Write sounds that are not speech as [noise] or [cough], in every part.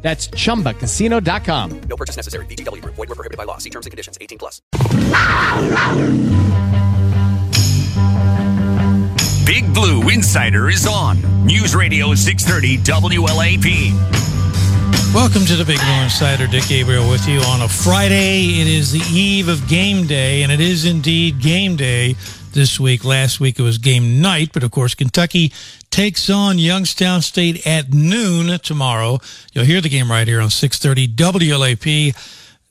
That's chumbacasino.com. No purchase necessary. VGW Group. Void were prohibited by law. See terms and conditions. 18 plus. Big Blue Insider is on. News Radio 630 WLAP. Welcome to the Big Blue Insider. Dick Gabriel with you on a Friday. It is the eve of game day, and it is indeed game day this week. Last week it was game night, but of course Kentucky takes on Youngstown State at noon tomorrow. You'll hear the game right here on 630 WLAP.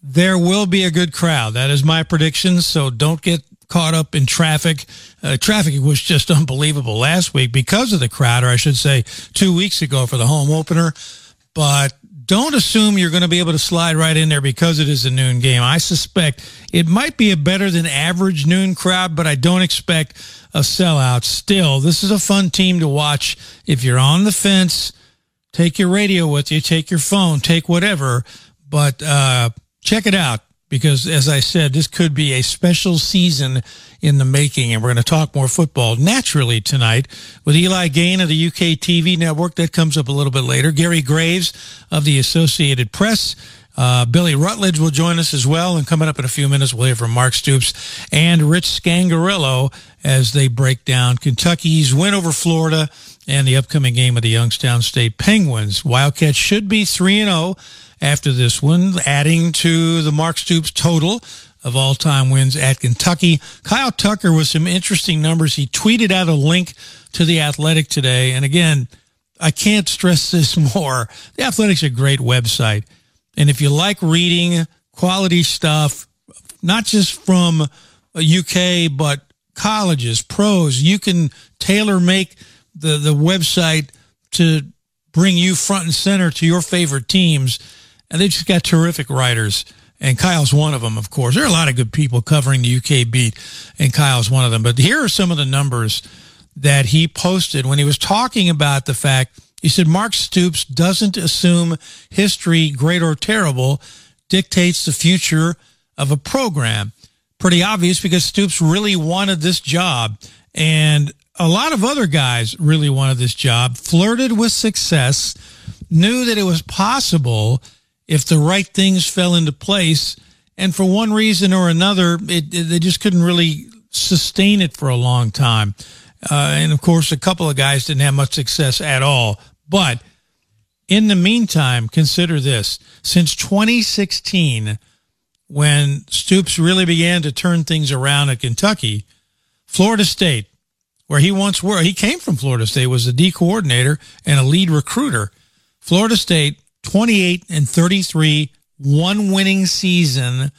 There will be a good crowd. That is my prediction, so don't get caught up in traffic. Uh, traffic was just [laughs] unbelievable last week because of the crowd, or I should say two weeks ago for the home opener. But don't assume you're going to be able to slide right in there because it is a noon game. I suspect it might be a better than average noon crowd, but I don't expect a sellout. Still, this is a fun team to watch. If you're on the fence, take your radio with you, take your phone, take whatever, but uh, check it out because, as I said, this could be a special season in the making. And we're going to talk more football naturally tonight with Eli Gain of the UK TV network. That comes up a little bit later. Gary Graves of the Associated Press. Uh, Billy Rutledge will join us as well. And coming up in a few minutes, we'll hear from Mark Stoops and Rich Scangarello as they break down Kentucky's win over Florida and the upcoming game of the Youngstown State Penguins. Wildcats should be 3 and 0 after this one, adding to the Mark Stoops total of all time wins at Kentucky. Kyle Tucker with some interesting numbers. He tweeted out a link to the Athletic today. And again, I can't stress [laughs] this more. The Athletic's a great website. And if you like reading quality stuff, not just from UK, but colleges, pros, you can tailor make the, the website to bring you front and center to your favorite teams. And they just got terrific writers. And Kyle's one of them, of course. There are a lot of good people covering the UK beat, and Kyle's one of them. But here are some of the numbers that he posted when he was talking about the fact he said Mark Stoops doesn't assume history, great or terrible, dictates the future of a program. Pretty obvious because Stoops really wanted this job. And a lot of other guys really wanted this job, flirted with success, knew that it was possible if the right things fell into place. And for one reason or another, it, it, they just couldn't really sustain it for a long time. Uh, and of course, a couple of guys didn't have much success at all. But in the meantime, consider this since 2016, when Stoops really began to turn things around at Kentucky, Florida State, where he once were, he came from Florida State, was the D coordinator and a lead recruiter. Florida State, 28 and 33, one winning season,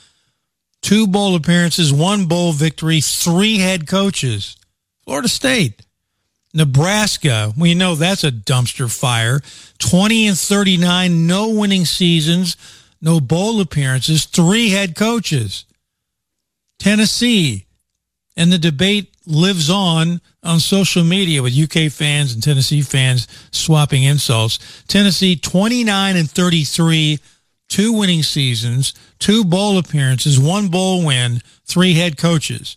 two bowl appearances, one bowl victory, three head coaches. Florida State. Nebraska, we know that's a dumpster fire. 20 and 39, no winning seasons, no bowl appearances, three head coaches. Tennessee, and the debate lives on on social media with UK fans and Tennessee fans swapping insults. Tennessee 29 and 33, two winning seasons, two bowl appearances, one bowl win, three head coaches.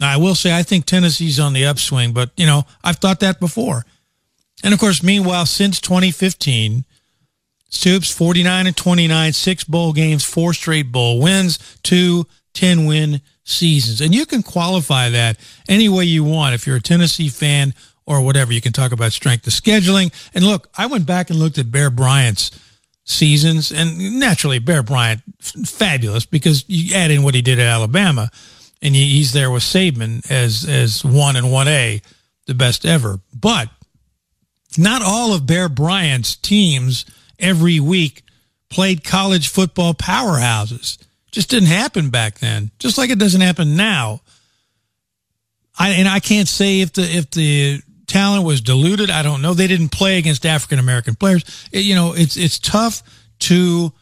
Now, I will say I think Tennessee's on the upswing, but you know, I've thought that before. And of course, meanwhile, since 2015, Stoops 49 and 29, six bowl games, four straight bowl wins, two 10 win seasons. And you can qualify that any way you want. If you're a Tennessee fan or whatever, you can talk about strength of scheduling. And look, I went back and looked at Bear Bryant's seasons and naturally Bear Bryant, fabulous because you add in what he did at Alabama and he's there with Saban as, as one and one A, the best ever. But not all of Bear Bryant's teams every week played college football powerhouses. Just didn't happen back then, just like it doesn't happen now. I and I can't say if the if the talent was diluted. I don't know. They didn't play against African American players. It, you know, it's it's tough to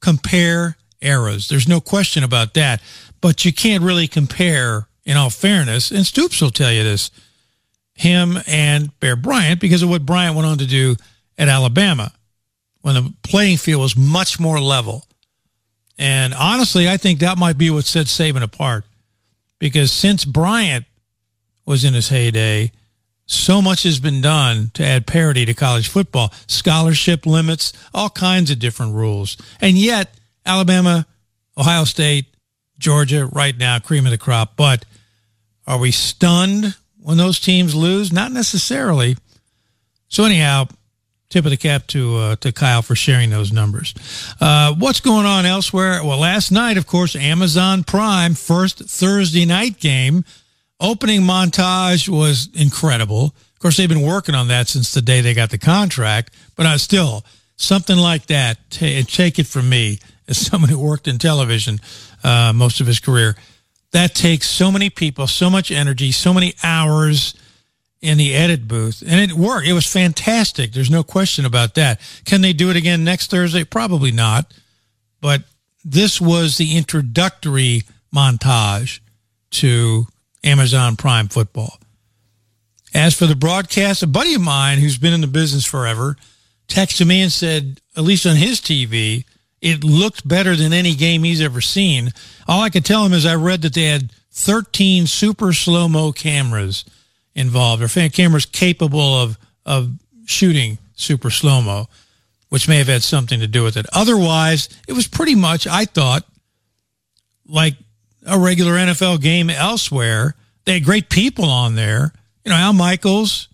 compare eras. There's no question about that. But you can't really compare, in all fairness, and Stoops will tell you this, him and Bear Bryant because of what Bryant went on to do at Alabama when the playing field was much more level. And honestly, I think that might be what set Saban apart because since Bryant was in his heyday, so much has been done to add parity to college football, scholarship limits, all kinds of different rules. And yet, Alabama, Ohio State, Georgia, right now, cream of the crop. But are we stunned when those teams lose? Not necessarily. So, anyhow, tip of the cap to uh, to Kyle for sharing those numbers. Uh, what's going on elsewhere? Well, last night, of course, Amazon Prime first Thursday night game opening montage was incredible. Of course, they've been working on that since the day they got the contract, but I still something like that. T- take it from me, as someone who worked in television uh, most of his career, that takes so many people, so much energy, so many hours in the edit booth, and it worked. It was fantastic. There's no question about that. Can they do it again next Thursday? Probably not. But this was the introductory montage to Amazon Prime Football. As for the broadcast, a buddy of mine who's been in the business forever texted me and said, at least on his TV, it looked better than any game he's ever seen. All I could tell him is I read that they had 13 super slow mo cameras involved, or cameras capable of of shooting super slow mo, which may have had something to do with it. Otherwise, it was pretty much, I thought, like a regular NFL game elsewhere. They had great people on there. You know, Al Michaels,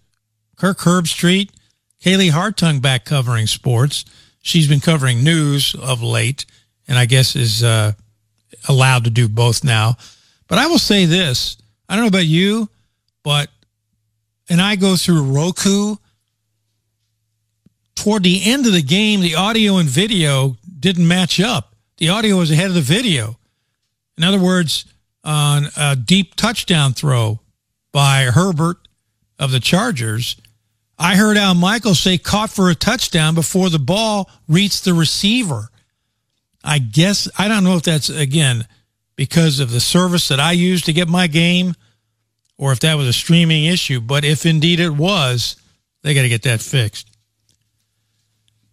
Kirk Herbstreit, Kaylee Hartung back covering sports. She's been covering news of late, and I guess is uh, allowed to do both now. But I will say this: I don't know about you, but and I go through Roku. Toward the end of the game, the audio and video didn't match up. The audio was ahead of the video. In other words, on a deep touchdown throw by Herbert of the Chargers, I heard Al Michaels say caught for a touchdown before the ball reached the receiver. I guess, I don't know if that's, again, because of the service that I use to get my game or if that was a streaming issue, but if indeed it was, they got to get that fixed.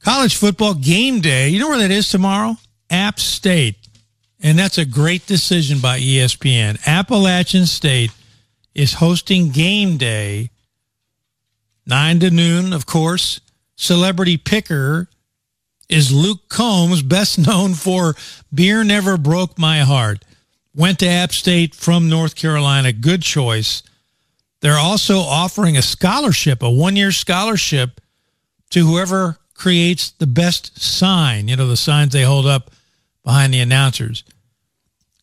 College football game day, you know where that is tomorrow? App State. And that's a great decision by ESPN. Appalachian State is hosting game day, 9 to noon, of course. Celebrity picker is Luke Combs, [laughs] best known for Beer Never Broke My Heart. Went to App State from North Carolina. Good choice. They're also offering a scholarship, a one year scholarship to whoever creates the best sign, you know, the signs they hold up behind the announcers.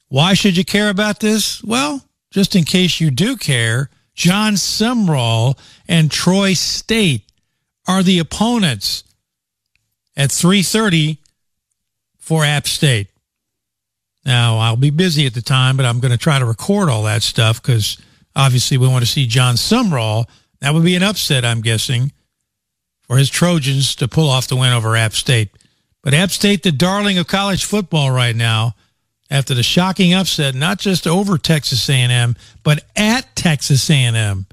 Why should you care about this? Well, just in case you do care, Jon Sumrall and Troy State are the opponents at 3:30 for App State. Now, I'll be busy at the time, but I'm going to try to record all that stuff cuz obviously we want to see Jon Sumrall. That would be an upset, I'm guessing, for his Trojans to pull off the win over App State. But App State, the darling of college football right now, after the shocking upset, not just over Texas A&M, but at Texas A&M.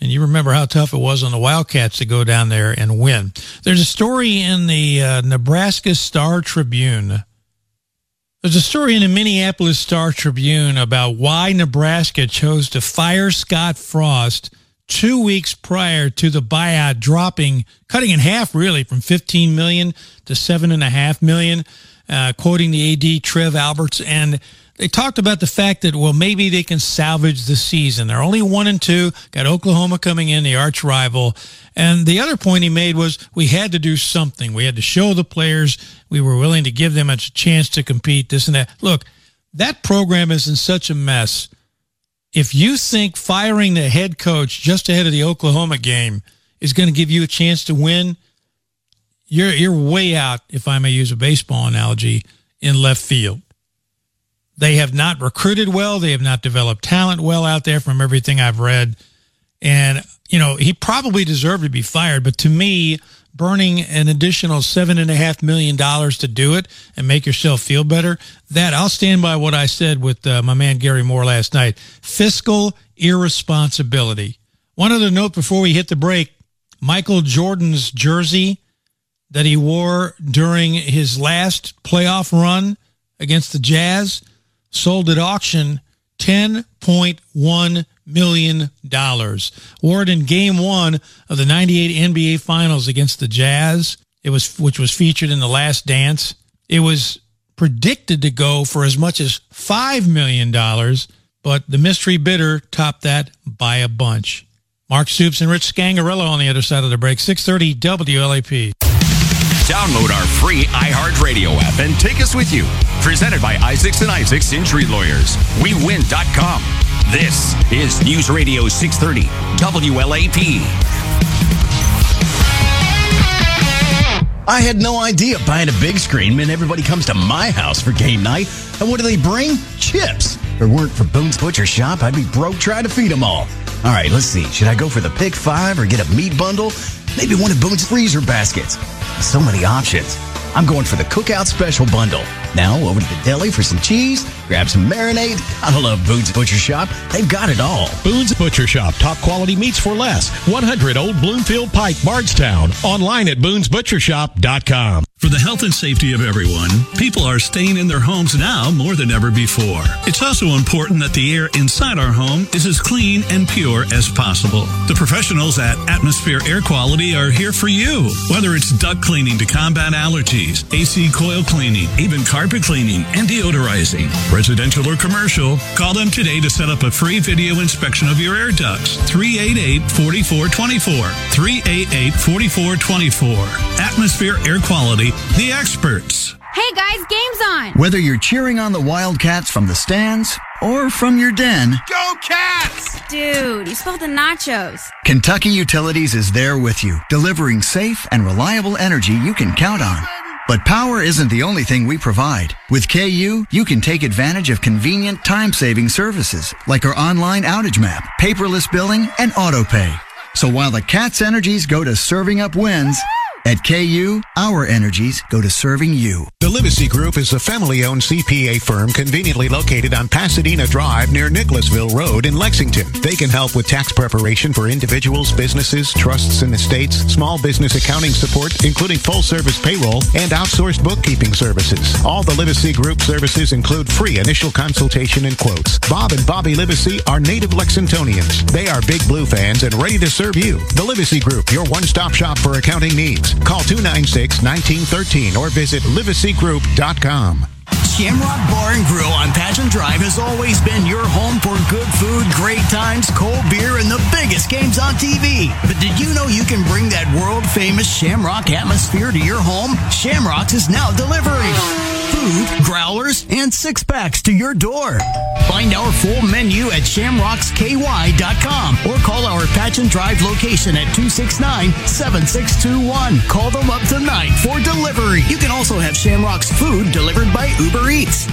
And you remember how tough it was on the Wildcats to go down there and win. There's a story in the uh, Nebraska Star Tribune. There's a story in the Minneapolis Star Tribune about why Nebraska chose to fire Scott Frost two weeks prior to the buyout dropping, cutting in half really from 15 million to seven and a half million uh, quoting the AD Trev Alberts, and they talked about the fact that well maybe they can salvage the season. They're only one and two. Got Oklahoma coming in, the arch rival. And the other point he made was we had to do something. We had to show the players we were willing to give them a chance to compete. This and that. Look, that program is in such a mess. If you think firing the head coach just ahead of the Oklahoma game is going to give you a chance to win, you're you're way out, if I may use a baseball analogy, in left field. They have not recruited well. They have not developed talent well out there from everything I've read. And, you know, he probably deserved to be fired. But to me, burning an additional seven and a half million dollars to do it and make yourself feel better. That I'll stand by what I said with uh, my man Gary Moore last night. Fiscal irresponsibility. One other note before we hit the break. Michael Jordan's jersey that he wore during his last playoff run against the Jazz sold at auction $10.1 million. It in game one of the 98 NBA finals against the Jazz. It was, which was featured in the last dance. It was predicted to go for as much as $5 million, but the mystery bidder topped that by a bunch. Mark Stoops and Rich Scangarello on the other side of the break. 630 WLAP. Download our free iHeartRadio app and take us with you. Presented by Isaacs and Isaacs Injury Lawyers. WeWin.com. This is News Radio 630 WLAP. I had no idea buying a big screen meant everybody comes to my house for game night. And what do they bring? Chips. If it weren't for Boone's Butcher Shop, I'd be broke trying to feed them all. All right, let's see. Should I go for the pick five or get a meat bundle? Maybe one of Boone's freezer baskets. So many options. I'm going for the cookout special bundle. Now over to the deli for some cheese, grab some marinade. I love Boone's Butcher Shop. They've got it all. Boone's Butcher Shop. Top quality meats for less. 100 Old Bloomfield Pike, Bardstown. Online at boonesbutchershop.com. For the health and safety of everyone, people are staying in their homes now more than ever before. It's also important that the air inside our home is as clean and pure as possible. The professionals at Atmosphere Air Quality are here for you. Whether it's duct cleaning to combat allergies, AC coil cleaning, even carpet cleaning and deodorizing, residential or commercial, call them today to set up a free video inspection of your air ducts. 388-4424. 388-4424. Atmosphere Air Quality, the experts. Hey guys, game's on! Whether you're cheering on the Wildcats from the stands or from your den, Go Cats! Dude, you spilled the nachos. Kentucky Utilities is there with you, delivering safe and reliable energy you can count on. But power isn't the only thing we provide. With KU, you can take advantage of convenient time-saving services like our online outage map, paperless billing, and auto pay. So while the Cats' energies go to serving up wins, at KU, our energies go to serving you. The Livesey Group is a family-owned CPA firm conveniently located on Pasadena Drive near Nicholasville Road in Lexington. They can help with tax preparation for individuals, businesses, trusts and estates, small business accounting support, including full-service payroll and outsourced bookkeeping services. All the Livesey Group services include free initial consultation and quotes. Bob and Bobby Livesey are native Lexingtonians. They are Big Blue fans and ready to serve you. The Livesey Group, your one-stop shop for accounting needs. Call 296-1913 or visit liveseygroup.com. Shamrock Bar and Grill on Patchen Drive has always been your home for good food, great times, cold beer, and the biggest games on TV. But did you know you can bring that world famous Shamrock atmosphere to your home? Shamrock's is now delivering food, growlers, and six packs to your door. Find our full menu at shamrocksky.com or call our Patchen Drive location at 269 7621. Call them up tonight for delivery. You can also have Shamrock's food delivered by Uber Eats.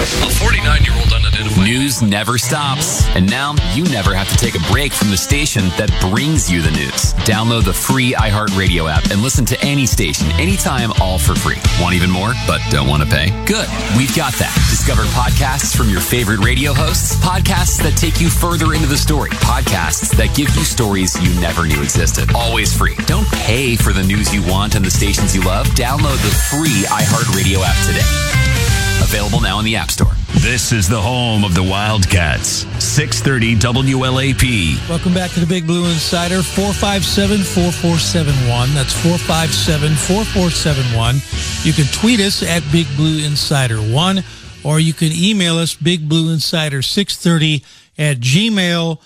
A 49 year old unidentified. News never stops. And now you never have to take a break from the station that brings you the news. Download the free iHeartRadio app and listen to any station, anytime, all for free. Want even more, but don't want to pay? Good. We've got that. Discover podcasts from your favorite radio hosts, podcasts that take you further into the story, podcasts that give you stories you never knew existed. Always free. Don't pay for the news you want and the stations you love. Download the free iHeartRadio app today. Available now in the App Store. This is the home of the Wildcats. 630 WLAP. Welcome back to the Big Blue Insider, 457 4471. That's 457 4471. You can tweet us at Big Blue Insider 1, or you can email us bigblueinsider630 at gmail.com.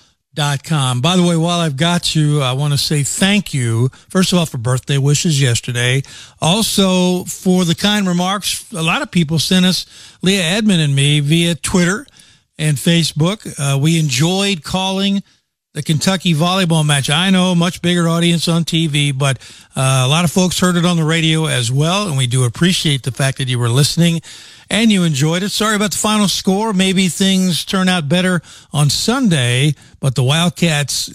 By the way, while I've got you, I want to say thank you, first of all, for birthday wishes yesterday. Also, for the kind remarks a lot of people sent us, Leah Edmond and me, via Twitter and Facebook. Uh, we enjoyed calling the Kentucky volleyball match. I know much bigger audience on TV, but uh, a lot of folks heard it on the radio as well, and we do appreciate the fact that you were listening and you enjoyed it. Sorry about the final score. Maybe things turn out better on Sunday, but the Wildcats,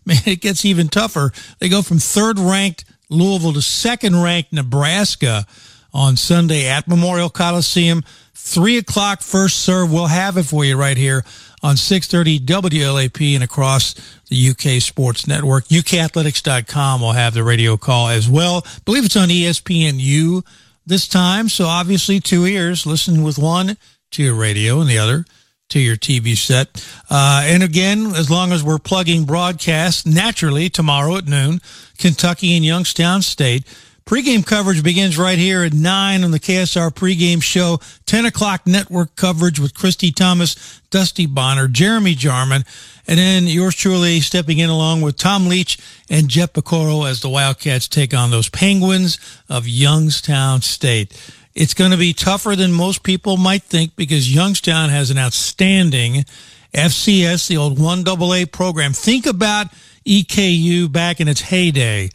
[laughs] man, it gets even tougher. They go from third ranked Louisville to second ranked Nebraska on Sunday at Memorial Coliseum. Three o'clock first serve. We'll have it for you right here on 630 WLAP and across the UK Sports Network. UKathletics.com will have the radio call as well. I believe it's on ESPNU this time. So obviously two ears. Listen with one to your radio and the other to your TV set. Uh, and again, as long as we're plugging broadcast, naturally tomorrow at noon, Kentucky and Youngstown State. Pregame coverage begins right here at 9 on the KSR pregame show. 10 o'clock network coverage with Christy Thomas, Dusty Bonner, Jeremy Jarmon, and then yours truly stepping in along with Tom Leach and Jeff Piecoro as the Wildcats take on those Penguins of Youngstown State. It's going to be tougher than most people might think because Youngstown has an outstanding FCS, the old 1AA program. Think about EKU back in its heyday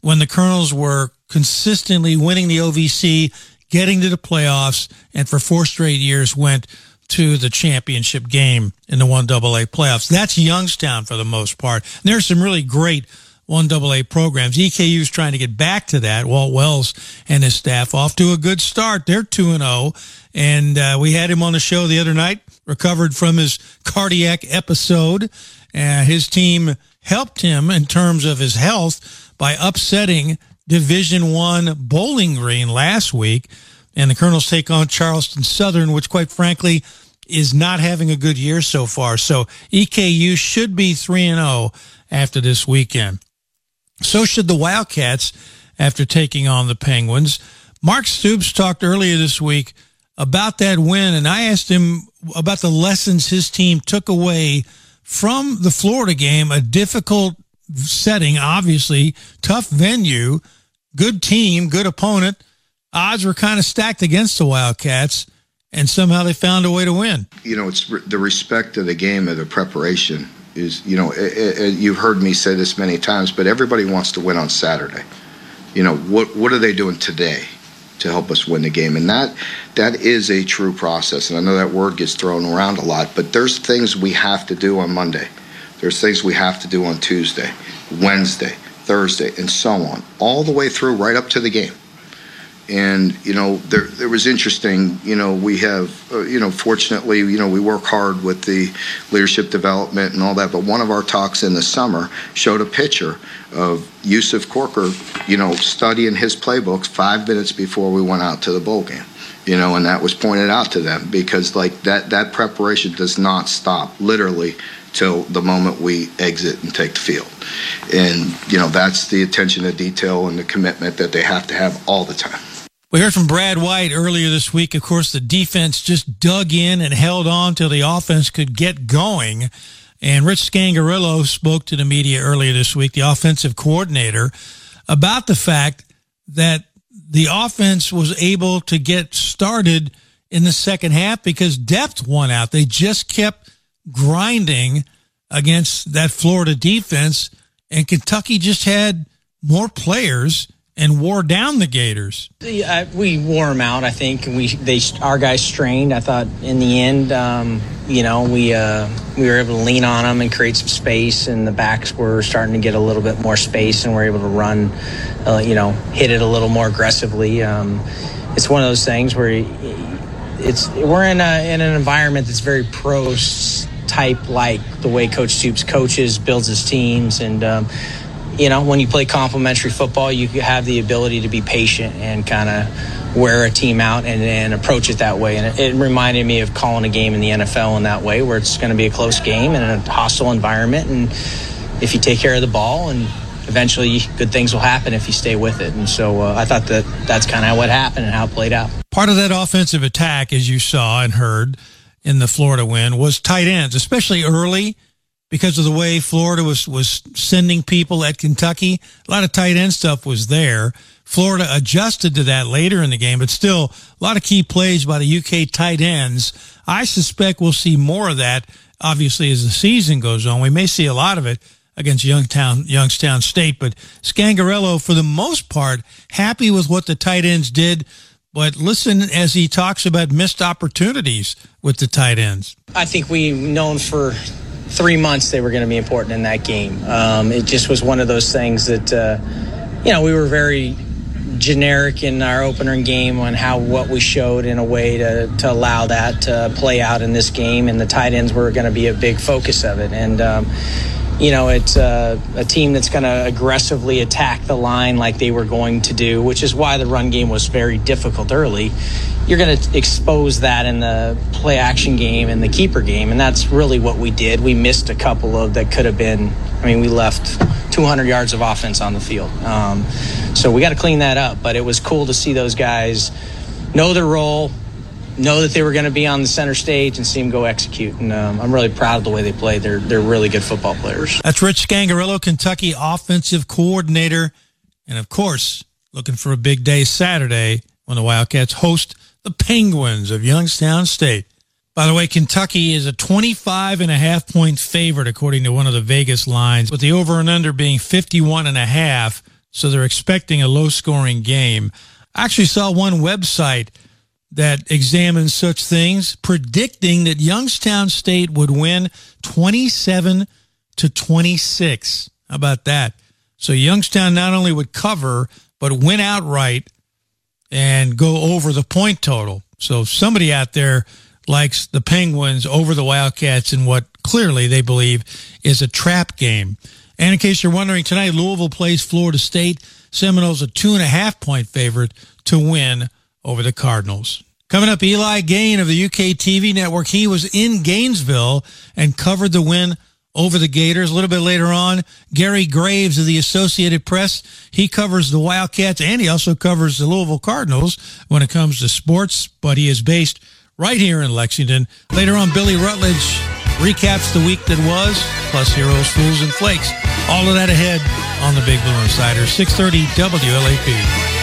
when the Colonels were consistently winning the OVC, getting to the playoffs, and for four straight years went to the championship game in the 1AA playoffs. That's Youngstown for the most part. And there's some really great one AA programs. EKU is trying to get back to that. Walt Wells and his staff off to a good start. They're 2 and 0. And uh, we had him on the show the other night, recovered from his cardiac episode. Uh, his team helped him in terms of his health by upsetting Division One Bowling Green last week. And the Colonels take on Charleston Southern, which quite frankly is not having a good year so far. So EKU should be 3 and 0 after this weekend. So should the Wildcats after taking on the Penguins. Mark Stoops talked earlier this week about that win, and I asked him about the lessons his team took away from the Florida game, a difficult setting, obviously, tough venue, good team, good opponent. Odds were kind of stacked against the Wildcats, and somehow they found a way to win. You know, it's the respect of the game, of the preparation is, you know, it, it, you've heard me say this many times, but everybody wants to win on Saturday. You know, what what are they doing today to help us win the game? And that that is a true process. And I know that word gets thrown around a lot, but there's things we have to do on Monday. There's things we have to do on Tuesday, Wednesday, Thursday, and so on, all the way through right up to the game. And you know there there was interesting you know we have uh, you know fortunately you know we work hard with the leadership development and all that but one of our talks in the summer showed a picture of Yusuf Corker you know studying his playbooks 5 minutes before we went out to the bowl game you know and that was pointed out to them because like that that preparation does not stop literally till the moment we exit and take the field. And, you know, that's the attention to detail and the commitment that they have to have all the time. We heard from Brad White earlier this week. Of course, the defense just dug in and held on till the offense could get going. And Rich Scangarello spoke to the media earlier this week, the offensive coordinator, about the fact that the offense was able to get started in the second half because depth won out. They just kept grinding against that Florida defense, and Kentucky just had more players and wore down the Gators. Yeah, we wore them out. I think we they our guys strained. I thought in the end, um, you know, we uh, we were able to lean on them and create some space, and the backs were starting to get a little bit more space, and we're able to run, uh, you know, hit it a little more aggressively. Um, it's one of those things where it's we're in a in an environment that's very pro type like the way Coach Stoops coaches, builds his teams, and um, you know, when you play complementary football, you have the ability to be patient and kind of wear a team out and, and approach it that way. And it, it, reminded me of calling a game in the NFL in that way, where it's going to be a close game and a hostile environment. And if you take care of the ball, and eventually good things will happen if you stay with it. And so uh, I thought that that's kind of what happened and how it played out. Part of that offensive attack, as you saw and heard in the Florida win, was tight ends, especially early because of the way Florida was was sending people at Kentucky. A lot of tight end stuff was there. Florida adjusted to that later in the game, but still a lot of key plays by the UK tight ends. I suspect we'll see more of that, obviously, as the season goes on. We may see a lot of it against Youngstown, Youngstown State, but Scangarello, for the most part, happy with what the tight ends did. But listen as he talks about missed opportunities with the tight ends. I think we've known for three months they were going to be important in that game. Um, it just was one of those things that, uh, you know, we were very generic in our opener game on how what we showed in a way to, to allow that to play out in this game, and the tight ends were going to be a big focus of it. And um, you know, it's a, a team that's going to aggressively attack the line like they were going to do, which is why the run game was very difficult early. You're going to expose that in the play action game and the keeper game, and that's really what we did. We missed a couple of that could have been. I mean, we left 200 yards of offense on the field, um, so we got to clean that up. But it was cool to see those guys know their role, know that they were going to be on the center stage and see them go execute. And um, I'm really proud of the way they played. They're they're really good football players. That's Rich Scangarello, Kentucky offensive coordinator, and of course, looking for a big day Saturday when the Wildcats host the Penguins of Youngstown State. By the way, Kentucky is a 25 and a half point favorite according to one of the Vegas lines, with the over and under being 51 and a half. So they're expecting a low scoring game. I actually saw one website that examines such things, predicting that Youngstown State would win 27 to 26. How about that? So Youngstown not only would cover, but win outright and go over the point total. So somebody out there likes the Penguins over the Wildcats in what clearly they believe is a trap game. And in case you're wondering, tonight Louisville plays Florida State. Seminoles a two and a half point favorite to win over the Cardinals. Coming up, Eli Gain of the UK TV network. He was in Gainesville and covered the win over the Gators. A little bit later on, Gary Graves of the Associated Press. He covers the Wildcats and he also covers the Louisville Cardinals when it comes to sports, but he is based right here in Lexington. Later on, Billy Rutledge recaps the week that was, plus heroes, fools, and flakes. All of that ahead on the Big Blue Insider, 630 WLAP.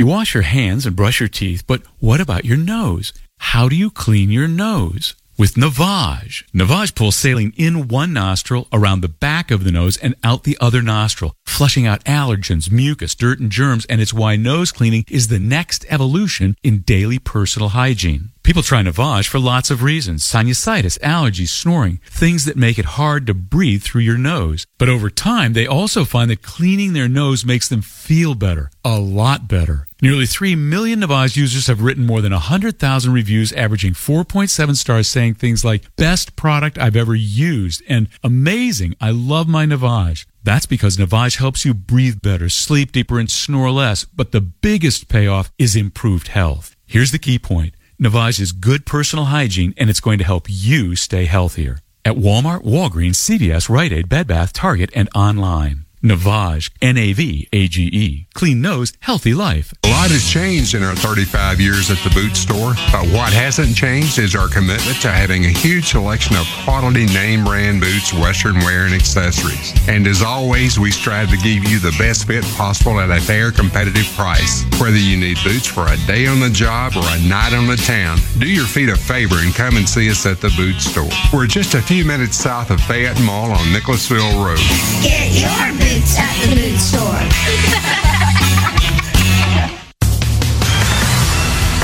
You wash your hands and brush your teeth, but what about your nose? How do you clean your nose? With Navage. Navage pulls saline in one nostril, around the back of the nose, and out the other nostril, flushing out allergens, mucus, dirt, and germs, and it's why nose cleaning is the next evolution in daily personal hygiene. People try Navage for lots of reasons sinusitis, allergies, snoring, things that make it hard to breathe through your nose. But over time, they also find that cleaning their nose makes them feel better, a lot better. Nearly 3 million Navage users have written more than 100,000 reviews, averaging 4.7 stars, saying things like, best product I've ever used, and amazing, I love my Navage. That's because Navage helps you breathe better, sleep deeper, and snore less. But the biggest payoff is improved health. Here's the key point. Navage is good personal hygiene, and it's going to help you stay healthier. At Walmart, Walgreens, CVS, Rite Aid, Bed Bath, Target, and online. Navage, N-A-V-A-G-E. Clean nose, healthy life. A lot has changed in our 35 years at the boot store, but what hasn't changed is our commitment to having a huge selection of quality name brand boots, western wear, and accessories. And as always, we strive to give you the best fit possible at a fair, competitive price. Whether you need boots for a day on the job or a night on the town, do your feet a favor and come and see us at the boot store. We're just a few minutes south of Fayette Mall on Nicholasville Road. Get your boots at the boot store.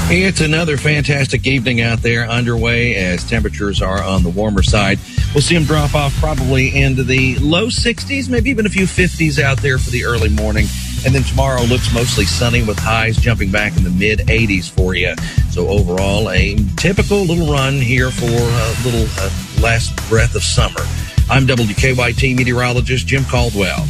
It's another fantastic evening out there underway as temperatures are on the warmer side. We'll see them drop off probably into the low 60s, maybe even a few 50s out there for the early morning. And then tomorrow looks mostly sunny with highs jumping back in the mid 80s for you. So overall, a typical little run here for a little uh, last breath of summer. I'm WKYT meteorologist Jim Caldwell.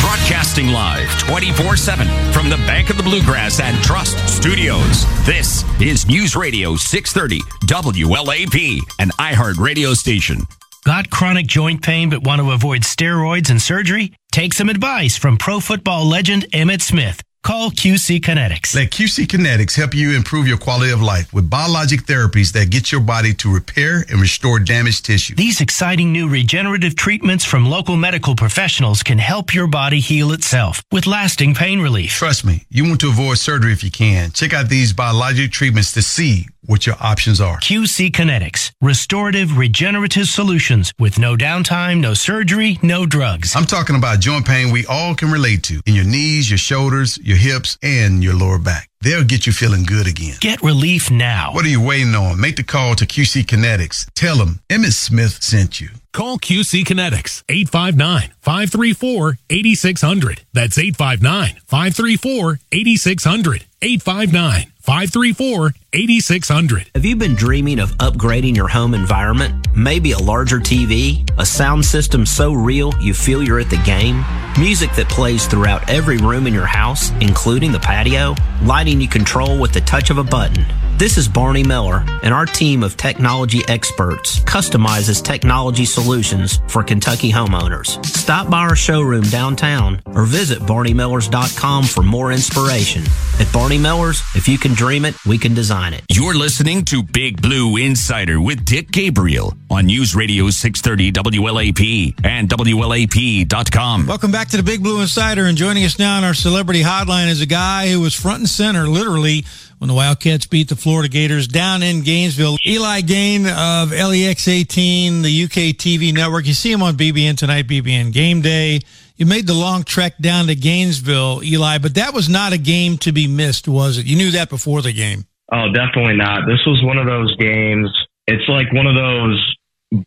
Broadcasting live 24 7 from the Bank of the Bluegrass and Trust Studios. This is News Radio 630 WLAP, an iHeart radio station. Got chronic joint pain but want to avoid steroids and surgery? Take some advice from pro football legend Emmitt Smith. Call QC Kinetics. Let QC Kinetics help you improve your quality of life with biologic therapies that get your body to repair and restore damaged tissue. These exciting new regenerative treatments from local medical professionals can help your body heal itself with lasting pain relief. Trust me, you want to avoid surgery if you can. Check out these biologic treatments to see what your options are. QC Kinetics, restorative regenerative solutions with no downtime, no surgery, no drugs. I'm talking about joint pain we all can relate to in your knees, your shoulders, your hips, and your lower back. They'll get you feeling good again. Get relief now. What are you waiting on? Make the call to QC Kinetics. Tell them Emmitt Smith sent you. Call QC Kinetics 859 534 8600. That's 859 534 8600. 859 534 8600. Have you been dreaming of upgrading your home environment? Maybe a larger TV? A sound system so real you feel you're at the game? Music that plays throughout every room in your house, including the patio? Lighting you control with the touch of a button? This is Barney Miller, and our team of technology experts customizes technology solutions for Kentucky homeowners. Stop by our showroom downtown or visit barneymillers.com for more inspiration. At Barney Millers, if you can dream it, we can design it. You're listening to Big Blue Insider with Dick Gabriel on News Radio 630 WLAP and WLAP.com. Welcome back to the Big Blue Insider. And joining us now on our celebrity hotline is a guy who was front and center, literally, when the Wildcats beat the Florida Gators down in Gainesville. Eli Gain of LEX 18, the UK TV network. You see him on BBN tonight, BBN Game Day. You made the long trek down to Gainesville, Eli, but that was not a game to be missed, was it? You knew that before the game. Oh, definitely not. This was one of those games. It's like one of those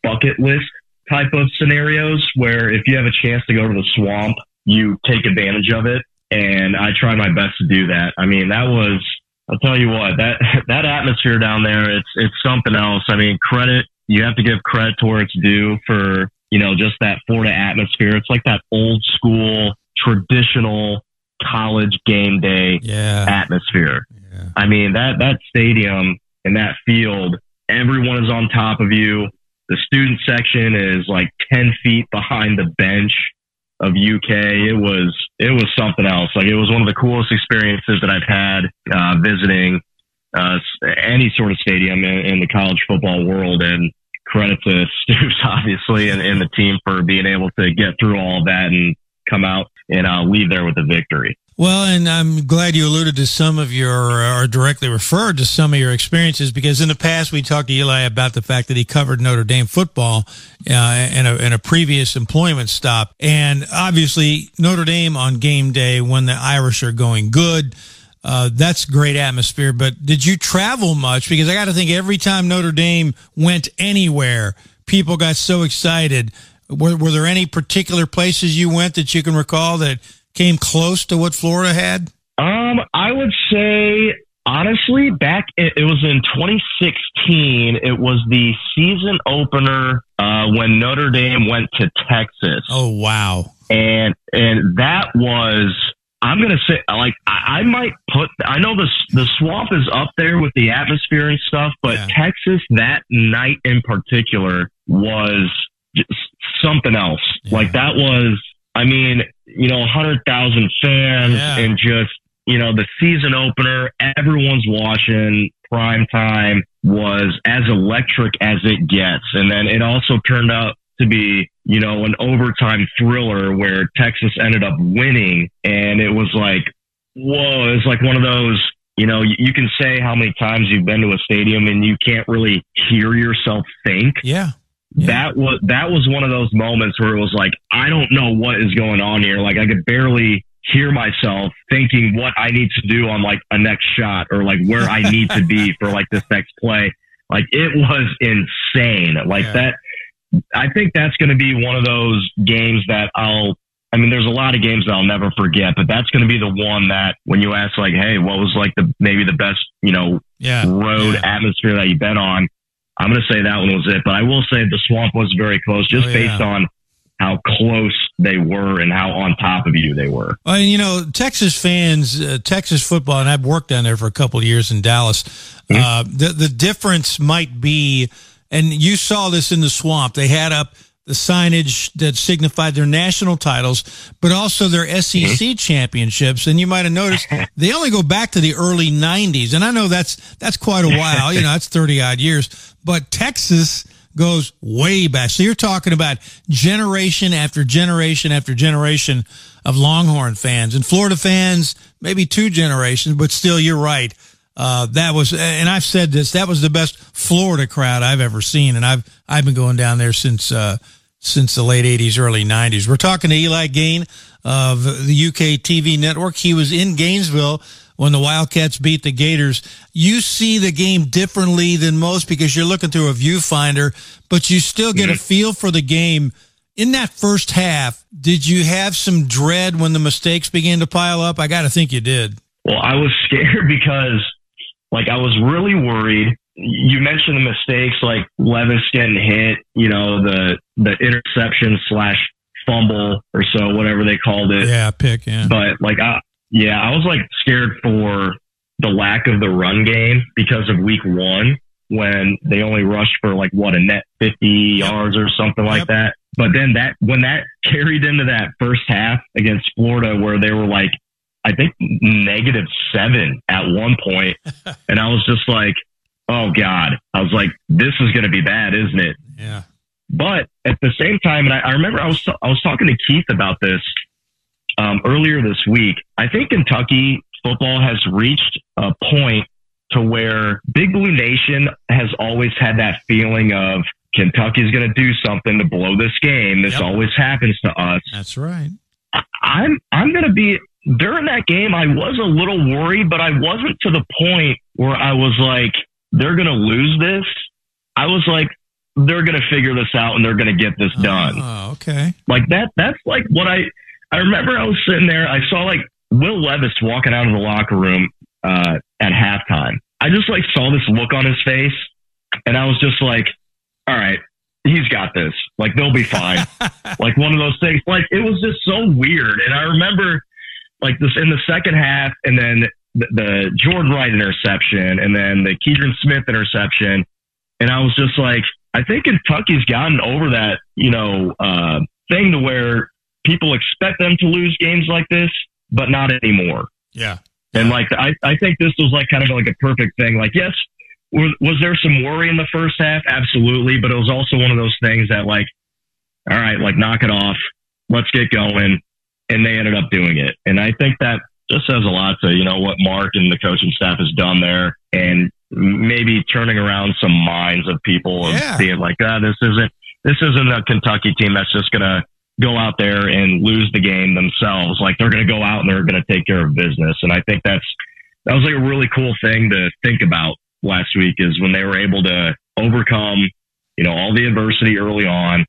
bucket list type of scenarios where if you have a chance to go to the swamp, you take advantage of it. And I try my best to do that. I mean, that was, I'll tell you what, that, [laughs] that atmosphere down there, it's, it's something else. I mean, credit, you have to give credit to where it's due for, you know, just that Florida atmosphere. It's like that old school, traditional college game day yeah. atmosphere. Yeah. I mean, that, that stadium and that field, everyone is on top of you. The student section is like 10 feet behind the bench of UK. It was, it was something else. Like it was one of the coolest experiences that I've had, uh, visiting, uh, any sort of stadium in, in the college football world. And credit to [laughs] Stoops, obviously, and, and the team for being able to get through all that and come out and uh, leave there with a victory. Well, and I'm glad you alluded to some of your, or directly referred to some of your experiences, because in the past we talked to Eli about the fact that he covered Notre Dame football uh, in, a, in a previous employment stop. And obviously, Notre Dame on game day, when the Irish are going good, uh, that's great atmosphere. But did you travel much? Because I got to think every time Notre Dame went anywhere, people got so excited. Were, were there any particular places you went that you can recall that came close to what Florida had? Um, I would say honestly, back it, it was in 2016. It was the season opener uh, when Notre Dame went to Texas. Oh wow! And and that was I'm gonna say like I, I might put I know the the swamp is up there with the atmosphere and stuff, but yeah. Texas that night in particular was just something else. Yeah. Like that was I mean, you know, 100,000 fans yeah. and just, you know, the season opener, everyone's watching prime time was as electric as it gets. And then it also turned out to be, you know, an overtime thriller where Texas ended up winning. And it was like, whoa, it's like one of those, you know, you can say how many times you've been to a stadium and you can't really hear yourself think. Yeah. Yeah. That was that was one of those moments where it was like I don't know what is going on here. Like I could barely hear myself thinking what I need to do on like a next shot or like where I need to be [laughs] for like this next play. Like it was insane. Like yeah. that. I think that's going to be one of those games that I'll. I mean, there's a lot of games that I'll never forget, but that's going to be the one that when you ask like, hey, what was like the maybe the best you know yeah. road yeah. atmosphere that you've been on? I'm going to say that one was it, but I will say the swamp was very close just oh, yeah. based on how close they were and how on top of you they were. Well, you know, Texas fans, uh, Texas football, and I've worked down there for a couple of years in Dallas. Mm-hmm. Uh, the the difference might be, and you saw this in the swamp. They had up the signage that signified their national titles, but also their SEC mm-hmm. championships. And you might have noticed [laughs] they only go back to the early '90s, and I know that's that's quite a while. You know, that's 30 odd years. But Texas goes way back. So you're talking about generation after generation after generation of Longhorn fans and Florida fans, maybe two generations, but still, you're right. Uh, that was, and I've said this, that was the best Florida crowd I've ever seen, and I've I've been going down there since uh, since the late '80s, early '90s. We're talking to Eli Gain of the UK TV network. He was in Gainesville when the Wildcats beat the Gators. You see the game differently than most because you're looking through a viewfinder, but you still get a mm-hmm. feel for the game. In that first half, did you have some dread when the mistakes began to pile up? I got to think you did. Well, I was [laughs] scared because, like, I was really worried. You mentioned the mistakes, like Levis getting hit. You know, the the interception slash fumble or so, whatever they called it. Yeah, pick. Yeah, But like, I yeah, I was like scared for the lack of the run game because of week one when they only rushed for like what a net 50 yards or something like that. But then that when that carried into that first half against Florida where they were like I think negative seven at one point, [laughs] and I was just like, oh god, I was like, this is going to be bad, isn't it? Yeah. But at the same time, and I, I remember I was I was talking to Keith about this um, earlier this week. I think Kentucky football has reached a point to where Big Blue Nation has always had that feeling of Kentucky's going to do something to blow this game. This always happens to us. That's right. I'm I'm going to be during that game. I was a little worried, but I wasn't to the point where I was like, they're going to lose this. I was like, they're going to figure this out and they're going to get this done. Oh, okay. Like that. That's like what I. I remember I was sitting there. I saw like Will Levis walking out of the locker room uh, at halftime. I just like saw this look on his face, and I was just like, "All right, he's got this. Like they'll be fine." [laughs] like one of those things. Like it was just so weird. And I remember like this in the second half, and then the, the Jordan Wright interception, and then the Keidron Smith interception, and I was just like, I think Kentucky's gotten over that, you know, uh, thing to where people expect them to lose games like this, but not anymore. Yeah. And like, I, I think this was like kind of like a perfect thing. Like, yes, was, was there some worry in the first half? Absolutely. But it was also one of those things that like, all right, like knock it off. Let's get going. And they ended up doing it. And I think that just says a lot to, you know, what Mark and the coaching staff has done there and maybe turning around some minds of people and Yeah. being like, ah, this isn't, this isn't a Kentucky team that's just going to go out there and lose the game themselves. Like they're going to go out and they're going to take care of business. And I think that's, that was like a really cool thing to think about last week is when they were able to overcome, you know, all the adversity early on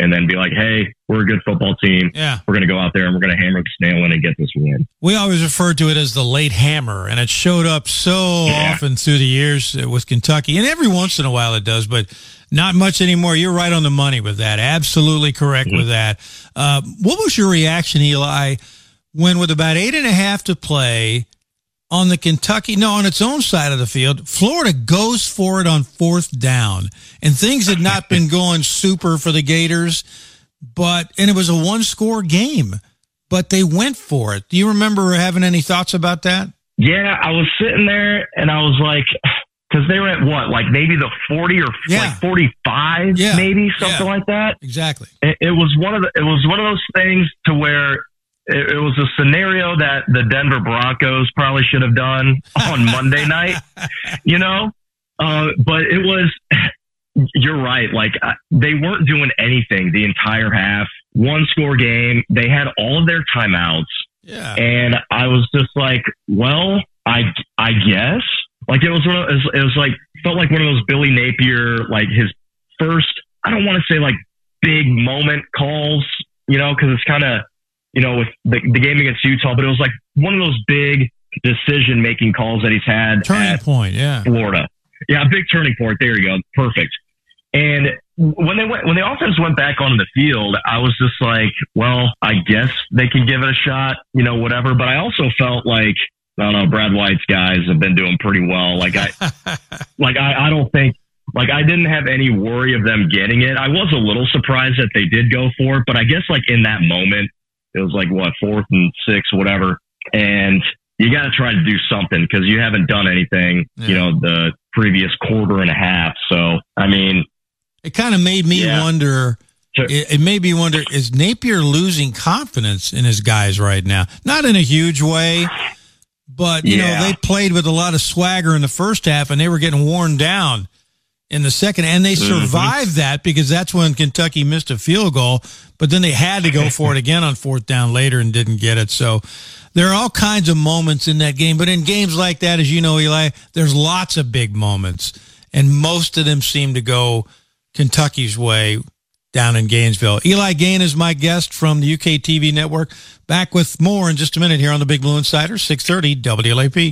and then be like, Hey, we're a good football team. Yeah. We're going to go out there and we're going to hammer the nail in and get this win. We always referred to it as the late hammer, and it showed up so often through the years with Kentucky, and every once in a while it does, but not much anymore. You're right on the money with that. Absolutely correct with that. Uh, what was your reaction, Eli, when with about eight and a half to play on the Kentucky, no, on its own side of the field, Florida goes for it on fourth down, and things had not been [laughs] going super for the Gators, but and it was a one score game but they went for it. Do you remember having any thoughts about that? Yeah, I was sitting there and I was like, because they were at what, like maybe the forty or like forty-five, Yeah. maybe something Yeah. like that. Exactly. It, it was one of the, it was one of those things to where it, it was a scenario that the Denver Broncos probably should have done on Monday [laughs] night, you know. Uh, but it was, you're right. Like uh, they weren't doing anything the entire half. One score game. They had all of their timeouts. Yeah. And I was just like, well, I, I guess like it was, one of, it was, it was like, felt like one of those Billy Napier, like his first, I don't want to say like big moment calls, you know, cause it's kind of, you know, with the, the game against Utah, but it was like one of those big decision making calls that he's had Turning point, yeah. Florida. Yeah, a big turning point. There you go. Perfect. And when they went, when the offense went back onto the field, I was just like, well, I guess they can give it a shot, you know, whatever. But I also felt like, I don't know, Brad White's guys have been doing pretty well. Like I, [laughs] like I, I don't think, like I didn't have any worry of them getting it. I was a little surprised that they did go for it, but I guess like in that moment, it was like what fourth and six, whatever, and you got to try to do something because you haven't done anything, you know, the previous quarter and a half. So I mean, It kind of made me Yeah. wonder. It, it made me wonder: Is Napier losing confidence in his guys right now? Not in a huge way, but you Yeah. know they played with a lot of swagger in the first half, and they were getting worn down in the second, and they Mhm. survived that because that's when Kentucky missed a field goal. But then they had to go [laughs] for it again on fourth down later and didn't get it. So there are all kinds of moments in that game. But in games like that, as you know, Eli, there's lots of big moments, and most of them seem to go Kentucky's way down in Gainesville. Eli Gehn is my guest from the UK TV network. Back with more in just a minute here on the Big Blue Insider, 630 WLAP.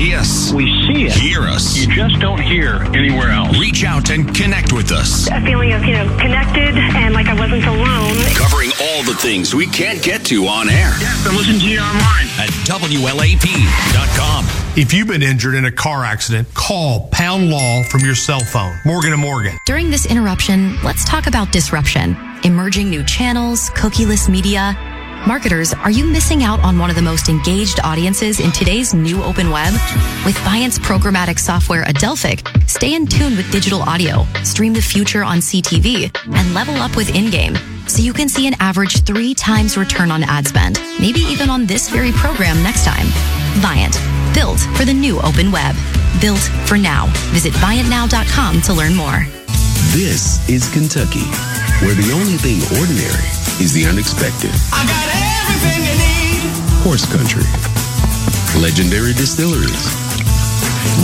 See us. We see it. Hear us. You just don't hear anywhere else. Reach out and connect with us. a feeling of, you know, connected and like I wasn't alone. Covering all the things we can't get to on air. Yes, and listen to you online. At WLAP.com. If you've been injured in a car accident, call Pound Law from your cell phone. Morgan and Morgan. During this interruption, let's talk about disruption, emerging new channels, cookieless media. Marketers, are you missing out on one of the most engaged audiences in today's new open web? With Viant's programmatic software Adelphic, stay in tune with digital audio, stream the future on CTV, and level up with in-game so you can see an average three times return on ad spend, maybe even on this very program next time. Viant, built for the new open web. Built for now. Visit ViantNow.com to learn more. This is Kentucky, where the only thing ordinary is the unexpected. I got everything you need. Horse country, legendary distilleries,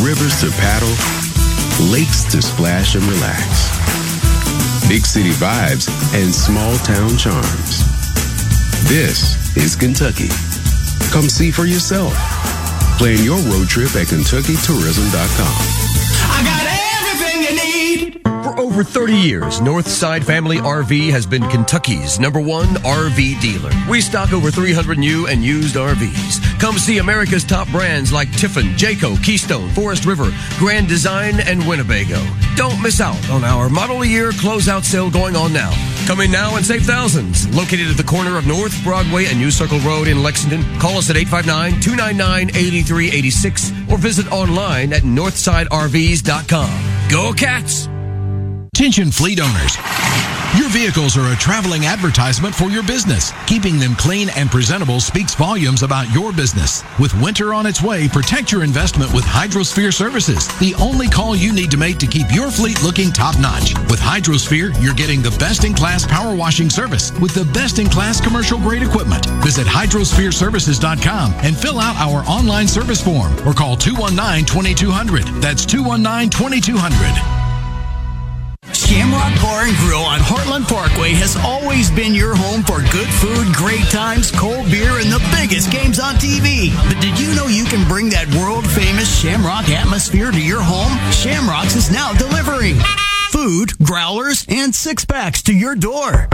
rivers to paddle, lakes to splash and relax, big city vibes, and small town charms. This is Kentucky. Come see for yourself. Plan your road trip at KentuckyTourism.com. Over 30 years, Northside Family RV has been Kentucky's number one RV dealer. We stock over 300 new and used RVs. Come see America's top brands like Tiffin, Jayco, Keystone, Forest River, Grand Design, and Winnebago. Don't miss out on our model year closeout sale going on now. Come in now and save thousands. Located at the corner of North Broadway and New Circle Road in Lexington, call us at 859-299-8386 or visit online at northsidervs.com. Go Cats! Attention fleet owners. Your vehicles are a traveling advertisement for your business. Keeping them clean and presentable speaks volumes about your business. With winter on its way, protect your investment with Hydrosphere Services, the only call you need to make to keep your fleet looking top notch. With Hydrosphere, you're getting the best in class power washing service with the best in class commercial grade equipment. Visit hydrosphereservices.com and fill out our online service form or call 219 2200. That's 219 2200. Shamrock Bar and Grill on Heartland Parkway has always been your home for good food, great times, cold beer, and the biggest games on TV. But did you know you can bring that world famous Shamrock atmosphere to your home? Shamrock's is now delivering food, growlers, and six packs to your door.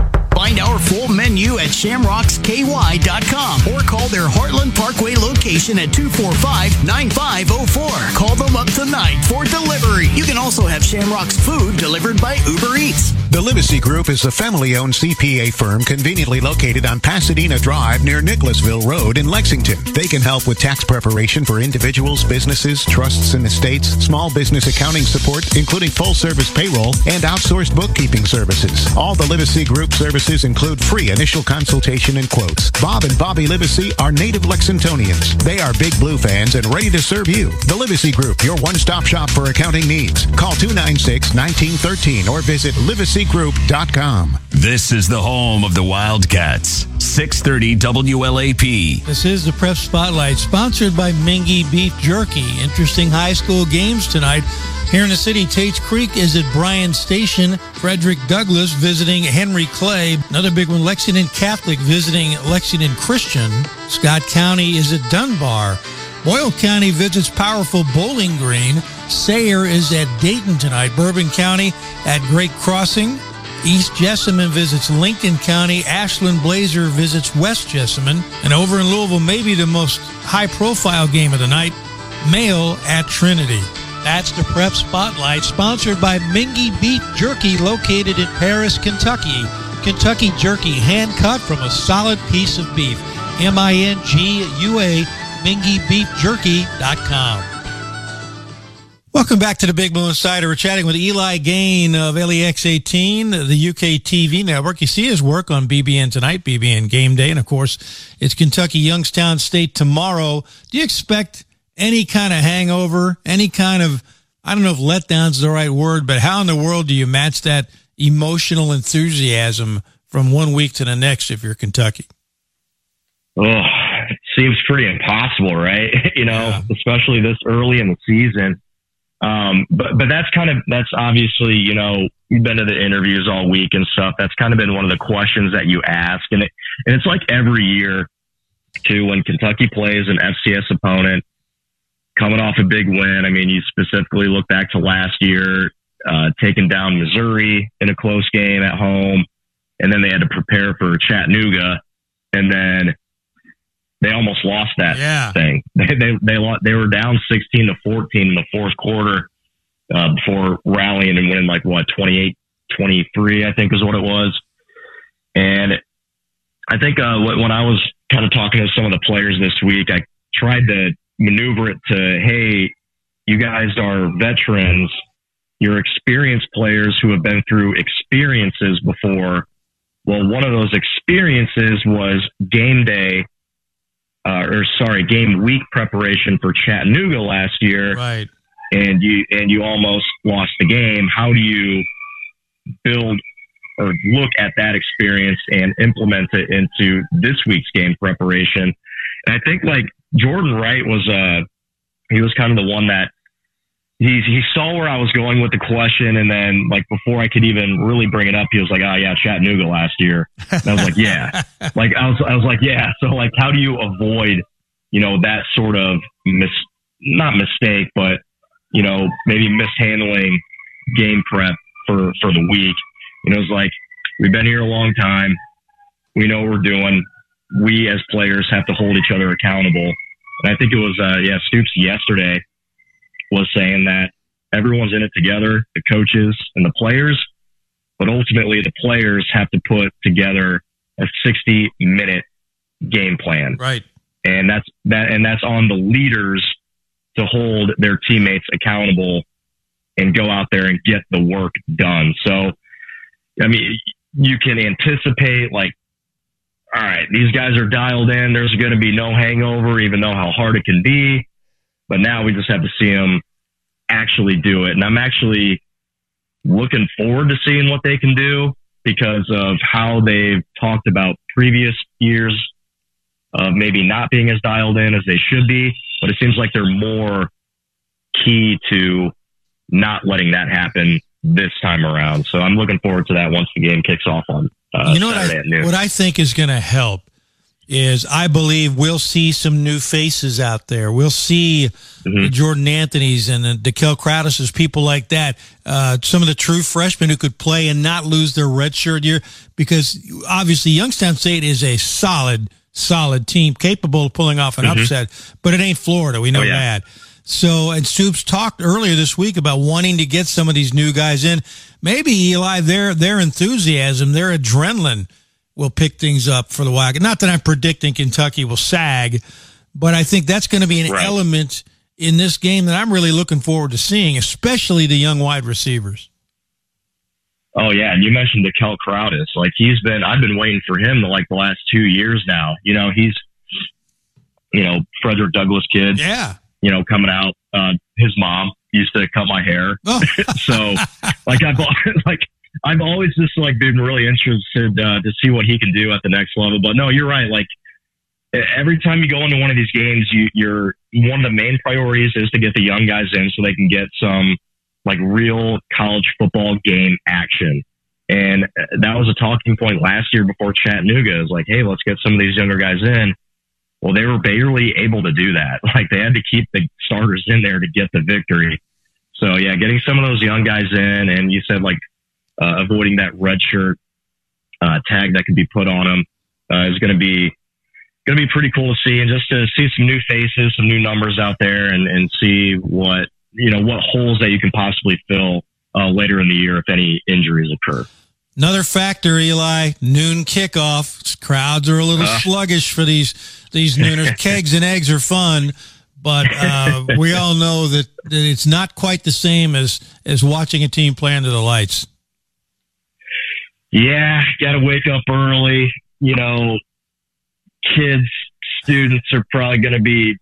Find our full menu at shamrocksky.com or call their Heartland Parkway location at 245-9504. Call them up tonight for delivery. You can also have Shamrock's food delivered by Uber Eats. The Livesey Group is a family-owned CPA firm conveniently located on Pasadena Drive near Nicholasville Road in Lexington. They can help with tax preparation for individuals, businesses, trusts and estates, small business accounting support, including full-service payroll and outsourced bookkeeping services. All the Livesey Group services include free initial consultation and quotes. Bob and Bobby Livesey are native Lexingtonians. They are Big Blue fans and ready to serve you. The Livesey Group, your one-stop shop for accounting needs. Call 296-1913 or visit livesey.group.com. This is the home of the Wildcats. 630 WLAP. This is the Prep Spotlight, sponsored by Mingua Beef Jerky. Interesting high school games tonight. Here in the city, Tate's Creek is at Bryan Station. Frederick Douglass visiting Henry Clay. Another big one, Lexington Catholic visiting Lexington Christian. Scott County is at Dunbar. Boyle County visits powerful Bowling Green. Sayre is at Dayton tonight. Bourbon County at Great Crossing. East Jessamine visits Lincoln County. Ashland Blazer visits West Jessamine. And over in Louisville, maybe the most high profile game of the night, Male at Trinity. That's the Prep Spotlight, sponsored by Mingua Beef Jerky, located in Paris, Kentucky. Kentucky jerky, hand cut from a solid piece of beef. M I N G U A, MinguaBeefJerky.com. Welcome back to the Big Blue Insider. We're chatting with Eli Gehn of LEX 18, the UK TV network. You see his work on BBN tonight, BBN Game Day, and of course, it's Kentucky Youngstown State tomorrow. Do you expect any kind of hangover, any kind of, I don't know if letdown's the right word, but how in the world do you match that emotional enthusiasm from one week to the next if you're Kentucky? Oh, it seems pretty impossible, right? [laughs] you know, especially this early in the season. Um, but but that's kind of that's obviously you know you've been to the interviews all week and stuff. That's kind of been one of the questions that you ask, and it and it's like every year too when Kentucky plays an FCS opponent coming off a big win. I mean, you specifically look back to last year, uh, taking down Missouri in a close game at home, and then they had to prepare for Chattanooga, and then they almost lost that yeah. thing. [laughs] They they they they were down sixteen to fourteen in the fourth quarter uh, before rallying and winning like what 28 23 I think is what it was. And I think uh, when I was kind of talking to some of the players this week, I tried to maneuver it to, hey, you guys are veterans. You're experienced players who have been through experiences before. Well, one of those experiences was game day uh, or sorry, game week preparation for Chattanooga last year. Right. And you and you almost lost the game. How do you build or look at that experience and implement it into this week's game preparation? And I think like Jordan Wright was uh he was kind of the one that he he saw where I was going with the question, and then like before I could even really bring it up, he was like, "Oh yeah, Chattanooga last year." And I was like, "Yeah," [laughs] like I was I was like, "Yeah." So like, how do you avoid you know that sort of mis not mistake, but you know maybe mishandling game prep for for the week? You know, it's like we've been here a long time. We know what we're doing. We as players have to hold each other accountable. And I think it was uh, yeah Stoops yesterday was saying that everyone's in it together, the coaches and the players, but ultimately the players have to put together a 60 minute game plan. Right. And that's that, and that's on the leaders to hold their teammates accountable and go out there and get the work done. So, I mean, you can anticipate like, all right, these guys are dialed in. There's going to be no hangover, even though how hard it can be. But now we just have to see them actually do it. And I'm actually looking forward to seeing what they can do because of how they've talked about previous years of maybe not being as dialed in as they should be. But it seems like they're more key to not letting that happen this time around. So I'm looking forward to that once the game kicks off on uh, you know Saturday what. I, what I think is going to help is I believe we'll see some new faces out there. We'll see Mm-hmm. Jordan Anthony's and the Dekel Crowdus's, people like that. Uh, some of the true freshmen who could play and not lose their redshirt year because obviously Youngstown State is a solid, solid team capable of pulling off an Mhm. upset, but it ain't Florida. We know Oh, yeah. that. So, and Stoops talked earlier this week about wanting to get some of these new guys in. Maybe Eli, their their enthusiasm, their adrenaline will pick things up for the Wildcats. Not that I'm predicting Kentucky will sag, but I think that's going to be an element in this game that I'm really looking forward to seeing, especially the young wide receivers. Oh yeah, and you mentioned the Kel Crowdus. Like he's been, I've been waiting for him to like the last two years now. You know, he's, you know, Frederick Douglass kid. Yeah. You know, coming out. Uh, his mom used to cut my hair. Oh. [laughs] so, like I've [laughs] like I've always just like been really interested uh, to see what he can do at the next level. But no, you're right. Like every time you go into one of these games, you, you're one of the main priorities is to get the young guys in so they can get some like real college football game action. And uh, that was a talking point last year before Chattanooga. Was like, hey, let's get some of these younger guys in. Well, they were barely able to do that. [laughs] Like they had to keep the starters in there to get the victory. So yeah, getting some of those young guys in, and you said like uh, avoiding that red shirt uh, tag that could be put on them uh, is going to be going to be pretty cool to see, and just to see some new faces, some new numbers out there, and and see what you know what holes that you can possibly fill uh, later in the year if any injuries occur. Another factor, Eli, noon kickoff. Crowds are a little Uh. sluggish for these these nooners. [laughs] Kegs and eggs are fun, but uh, we all know that, that it's not quite the same as as watching a team play under the lights. Yeah, got to wake up early. You know, kids, students are probably going to be,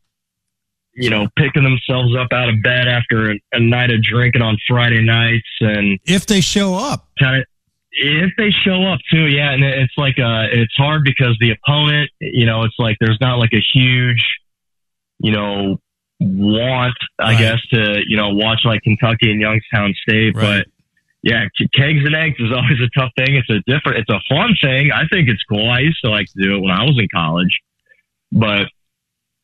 you know, picking themselves up out of bed after a, a night of drinking on Friday nights, and If they show up, kind of if they show up too, yeah, and it's like uh, it's hard because the opponent, you know, it's like there's not like a huge, you know, want, I Right. guess, to you know watch like Kentucky and Youngstown State, Right. but yeah, kegs and eggs is [laughs] always a tough thing. It's a different, it's a fun thing. I think it's cool. I used to like to do it when I was in college, but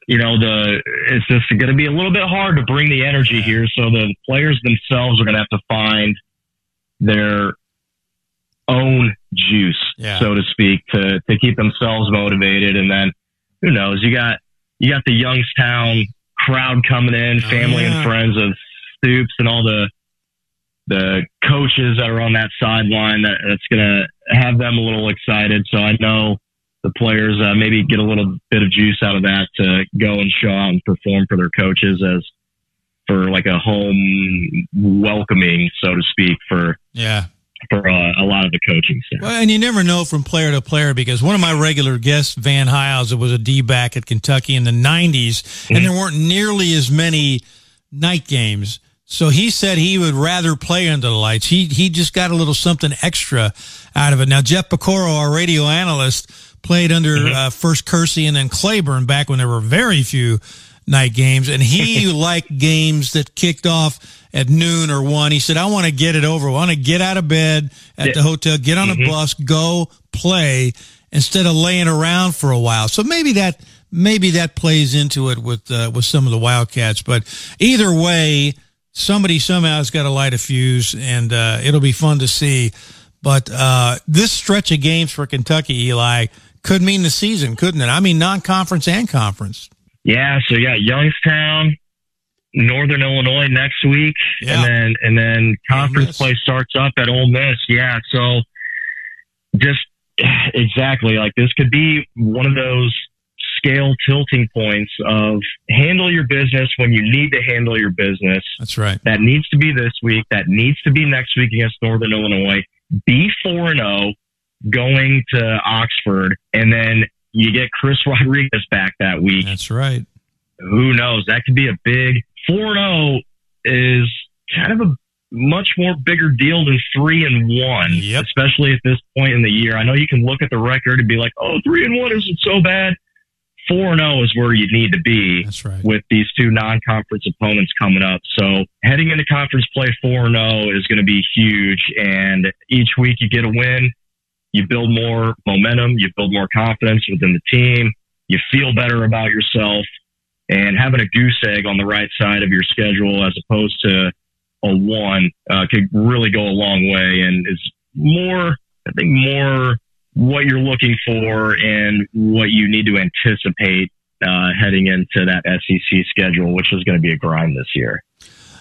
you know, the it's just going to be a little bit hard to bring the energy here. So the players themselves are going to have to find their own juice, Yeah. so to speak, to to keep themselves motivated. And then who knows? You got you got the Youngstown crowd coming in, family yeah. and friends of Stoops and all the the coaches that are on that sideline. That that's going to have them a little excited. So I know the players uh, maybe get a little bit of juice out of that to go and show out and perform for their coaches as for like a home welcoming, so to speak, for yeah. For uh, a lot of the coaching staff. Well, and you never know from player to player because one of my regular guests, Van Hiles, was a D back at Kentucky in the 90s, and there weren't nearly as many night games. So he said he would rather play under the lights. He he just got a little something extra out of it. Now Jeff Piecoro, our radio analyst, played under uh, first Curci and then Claiborne back when there were very few night games, and he [laughs] liked games that kicked off at noon or one. He said, "I want to get it over. I want to get out of bed at the hotel, get on a bus, go play instead of laying around for a while." So maybe that maybe that plays into it with uh, with some of the Wildcats. But either way, somebody somehow has got to light a fuse, and uh, it'll be fun to see. But uh, this stretch of games for Kentucky, Eli, could mean the season, couldn't it? I mean, non-conference and conference. Yeah, so yeah, Youngstown, Northern Illinois next week, Yeah. and then and then conference play starts up at Ole Miss. Yeah, so just [sighs] exactly like this could be one of those scale tilting points of handle your business when you need to handle your business. That's right. That needs to be this week. That needs to be next week against Northern Illinois. Be four and zero going to Oxford, and then you get Chris [laughs] Rodriguez back that week. That's right. Who knows? That could be a big four and zero is kind of a much more bigger deal than three and one, especially at this point in the year. I know you can look at the record and be like, "Oh, three and one isn't so bad." Four and zero is where you need to be. That's right. With these two non-conference opponents coming up, so heading into conference play, four and zero is going to be huge. And each week you get a win, you build more momentum, you build more confidence within the team, you feel better about yourself, and having a goose egg on the right side of your schedule as opposed to a one uh, could really go a long way and is more, I think, more what you're looking for and what you need to anticipate uh, heading into that SEC schedule, which is going to be a grind this year.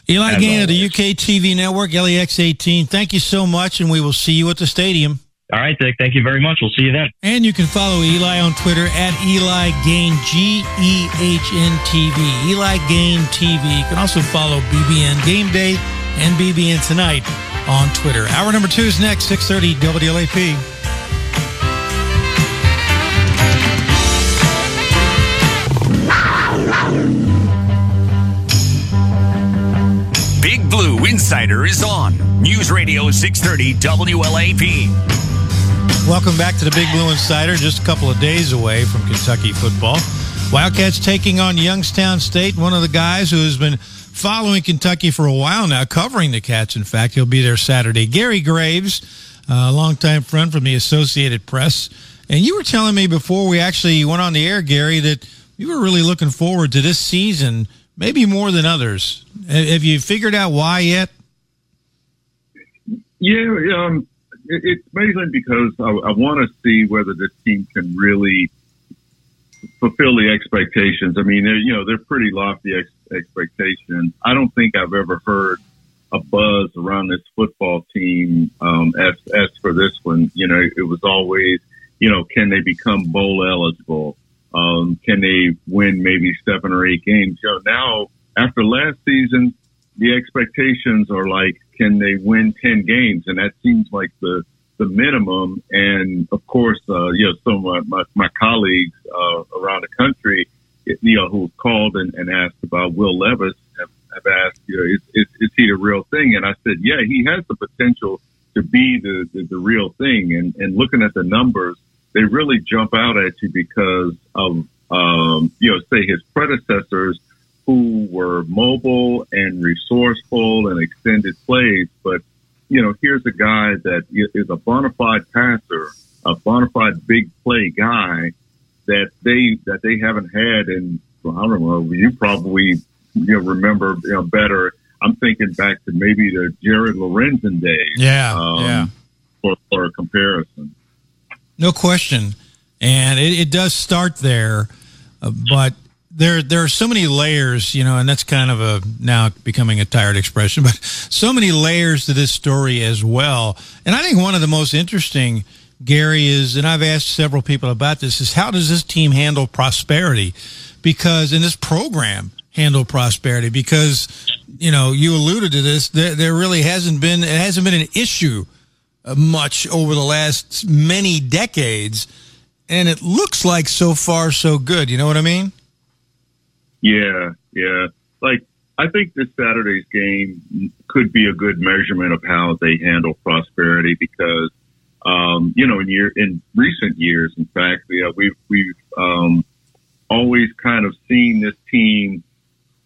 Eli of the UK TV network, LEX 18. Thank you so much, and we will see you at the stadium. All right, Dick. Thank you very much. We'll see you then. And you can follow Eli on Twitter at Eli Gehn, G E H N TV. Eli Gehn TV. You can also follow BBN Game Day and BBN Tonight on Twitter. Hour number two is next, 630 WLAP. Big Blue Insider is on News Radio 630 WLAP. Welcome back to the Big Blue Insider, just a couple of days away from Kentucky football. Wildcats taking on Youngstown State, one of the guys who has been following Kentucky for a while now, covering the Cats. In fact, he'll be there Saturday. Gary Graves, a longtime friend from the Associated Press. And you were telling me before we actually went on the air, Gary, that you were really looking forward to this season, maybe more than others. Have you figured out why yet? Yeah, um, it, it's mainly because I, I want to see whether this team can really fulfill the expectations. I mean, they're, you know, they're pretty lofty ex- expectations. I don't think I've ever heard a buzz around this football team um, as as for this one. You know, it was always, you know, can they become bowl eligible? Um, can they win maybe seven or eight games? You know, now after last season, the expectations are like, can they win 10 games? And that seems like the, the minimum. And of course, uh, you know, some of my, my, colleagues, uh, around the country, you know, who called and, and asked about Will Levis have, have asked, you know, is, is, is he the real thing? And I said, yeah, he has the potential to be the, the, the real thing. And, and looking at the numbers, they really jump out at you because of, um, you know, say his predecessors who were mobile and resourceful and extended plays. But, you know, here's a guy that is a bona fide passer, a bona fide big play guy that they, that they haven't had in, well, I don't know, you probably, you know, remember you know, better. I'm thinking back to maybe the Jared Lorenzen days. Yeah. um, yeah. For, for a comparison. No question. And it, it does start there, uh, but there there are so many layers, you know, and that's kind of a now becoming a tired expression, [laughs] but so many layers to this story as well. And I think one of the most interesting, Gary, is, and I've asked several people about this, is how does this team handle prosperity? Because in this program handle prosperity, because you know you alluded to this, there, there really hasn't been it hasn't been an issue much over the last many decades, and it looks like so far so good. You know what I mean? Yeah, yeah. Like I think this Saturday's game could be a good measurement of how they handle prosperity because, um, you know, in year in recent years, in fact, know, we've we've um, always kind of seen this team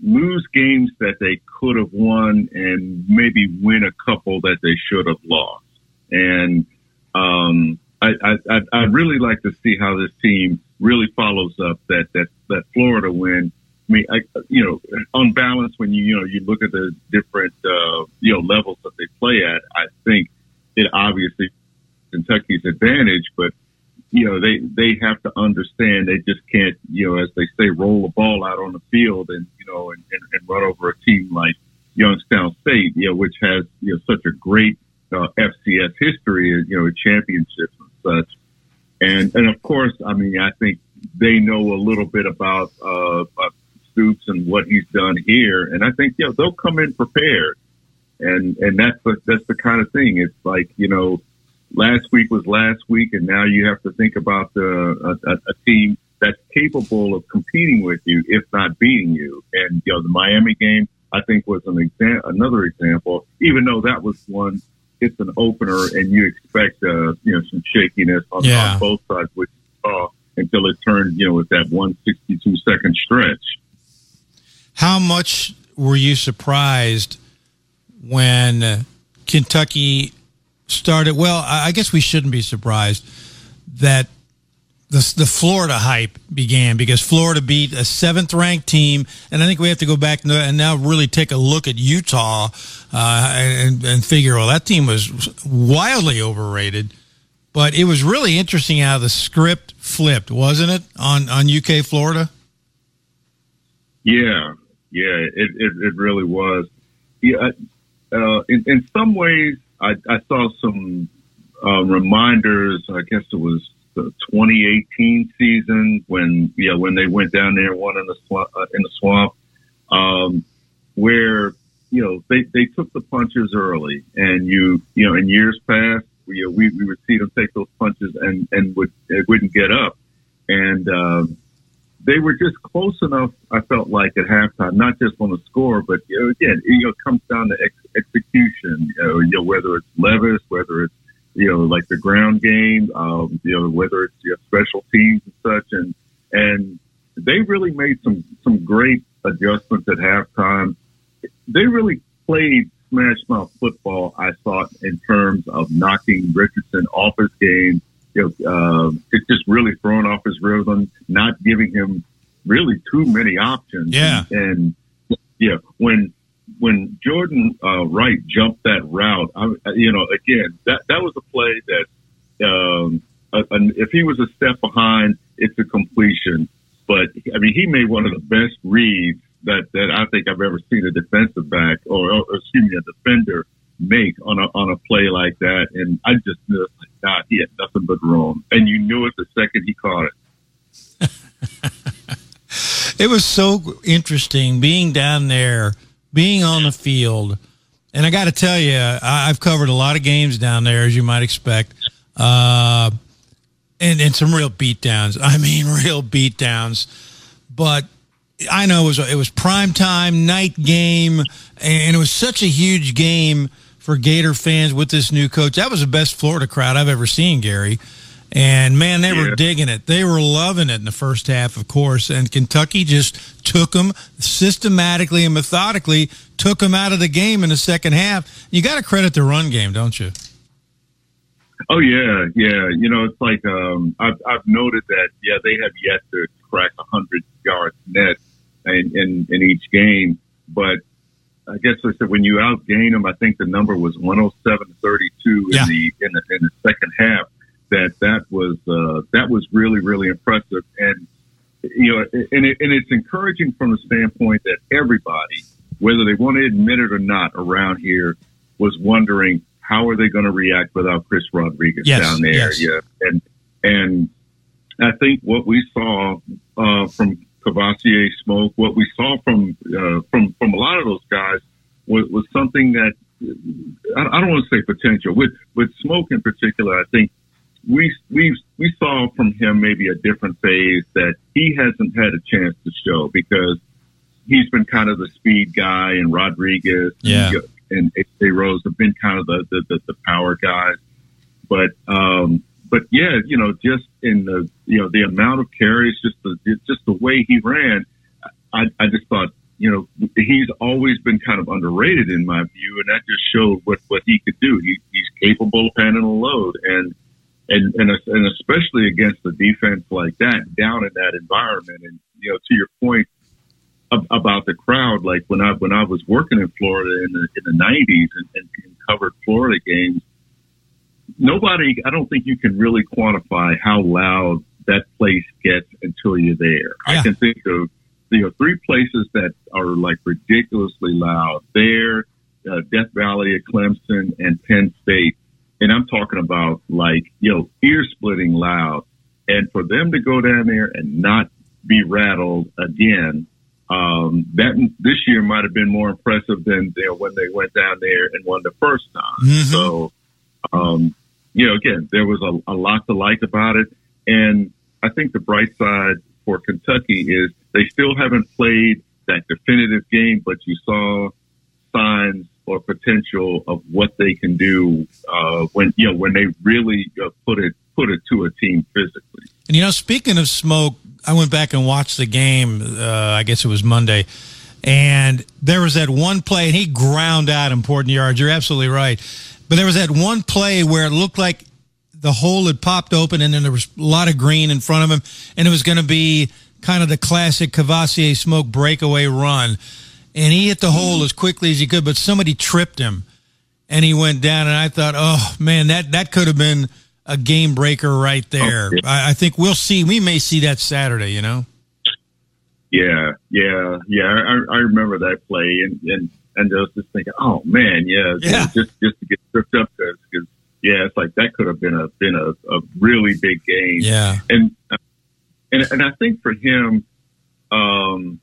lose games that they could have won and maybe win a couple that they should have lost. And um, I, I, I'd really like to see how this team really follows up that that that Florida win. I mean, I, you know, on balance, when you you know you look at the different uh, you know levels that they play at, I think it obviously Kentucky's advantage, but you know they they have to understand they just can't you know as they say roll the ball out on the field and you know and, and, and run over a team like Youngstown State, you know, which has you know such a great uh, FCS history, and, you know, championships and such. And and of course, I mean, I think they know a little bit about uh, uh, Stoops and what he's done here, and I think you know they'll come in prepared. And and that's the, that's the kind of thing. It's like you know, last week was last week, and now you have to think about the a, a, team that's capable of competing with you, if not beating you. And you know, the Miami game, I think, was an exam- another example. Even though that was one it's an opener and you expect uh, you know some shakiness on, Yeah. on both sides, which you saw until it turned you know with that 162 second stretch. How much were you surprised when Kentucky started? Well, I guess we shouldn't be surprised that the, the Florida hype began because Florida beat a seventh ranked team. And I think we have to go back and- and now really take a look at Utah uh, and, and figure, well, that team was wildly overrated. But it was really interesting how the script flipped, wasn't it, on, on UK Florida? Yeah, yeah, it it, it really was. Yeah, uh, in, in some ways, I, I saw some uh, reminders. I guess it was the 2018 season when yeah when they went down there won in the swamp, uh, in the swamp, um, where you know they they took the punches early, and you you know in years past. We, we would see them take those punches and, and would wouldn't get up. And, um, they were just close enough. I felt like at halftime, not just on the score, but you know, again, you know, it comes down to ex- execution. You know, you know, whether it's Levis, whether it's you know, like the ground game, um, you know, whether it's you know, special teams and such, and and they really made some some great adjustments at halftime. They really played smash mouth football. I thought in terms of knocking Richardson off his game you know, uh, it's just really throwing off his rhythm, not giving him really too many options. Yeah. And, yeah, when, when Jordan, uh, Wright jumped that route, I, you know, again, that, that was a play that, um, uh, and if he was a step behind, it's a completion. But I mean, he made one of the best reads that, that I think I've ever seen a defensive back or, or excuse me, a defender make on a on a play like that. And I just knew, like, God, he had nothing but room, and you knew it the second he caught it. [laughs] it was so interesting being down there, being on the field. And I got to tell you, I, I've covered a lot of games down there, as you might expect. Uh, and, and some real beatdowns. I mean, [laughs] real beatdowns. But I know it was it was prime time night game, and it was such a huge game for Gator fans with this new coach. That was the best Florida crowd I've ever seen, Gary. And man, they were digging it. They were loving it in the first half, of course. And Kentucky just took them systematically and methodically, took them out of the game in the second half. You got to credit the run game, don't you? Oh yeah, yeah. You know, it's like um, I've I've noted that yeah they have yet to crack a hundred yards net in, in in each game, but I guess I said when you outgain them, I think the number was 107 32 Yeah. in the in the in the second half. That that was uh, that was really really impressive, and you know, and it, and it's encouraging from the standpoint that everybody, whether they want to admit it or not, around here was wondering how are they going to react without Chris Rodriguez Yes, down there. yes. Yeah, and and I think what we saw uh, from Kavosiey Smoke, what we saw from uh, from from a lot of those guys was, was something that I, I don't want to say potential with with Smoke in particular. I think we we we saw from him maybe a different phase that he hasn't had a chance to show because he's been kind of the speed guy and Rodriguez Yeah. and, and A. Rose have been kind of the, the, the, the power guys. But um but yeah, you know, just in the you know, the amount of carries, just the just the way he ran, I, I just thought, you know, he's always been kind of underrated in my view, and that just showed what what he could do. He, he's capable of handling a load, and and and and especially against a defense like that, down in that environment. And you know, to your point about the crowd, like when I when I was working in Florida in the in the nineties and, and, and covered Florida games, nobody. I don't think you can really quantify how loud that place gets until you're there. I can think of you know three places that are like ridiculously loud. There, uh, Death Valley at Clemson and Penn State, and I'm talking about like you know ear splitting loud. And for them to go down there and not be rattled again, um, that this year might have been more impressive than you know, when they went down there and won the first time. Mhm. So, um, you know, again, there was a, a lot to like about it, and I think the bright side for Kentucky is they still haven't played that definitive game, but you saw signs or potential of what they can do uh, when you know when they really uh, put it put it to a team physically. And you know, speaking of smoke, I went back and watched the game. Uh, I guess it was Monday, and there was that one play, and he ground out important yards. You're absolutely right, but there was that one play where it looked like the hole had popped open, and then there was a lot of green in front of him, and it was going to be kind of the classic Kavosiey smoke breakaway run, and he hit the hole as quickly as he could, but somebody tripped him, and he went down, and I thought, oh man, that that could have been a game breaker right there. Oh, I, I think we'll see. We may see that Saturday. You know. Yeah, yeah, yeah. I, I remember that play, and and and I was just thinking, oh man, yeah, Yeah. just just to get tripped up because yeah, it's like that could have been a been a, a really big game. Yeah. and uh, and and I think for him, um,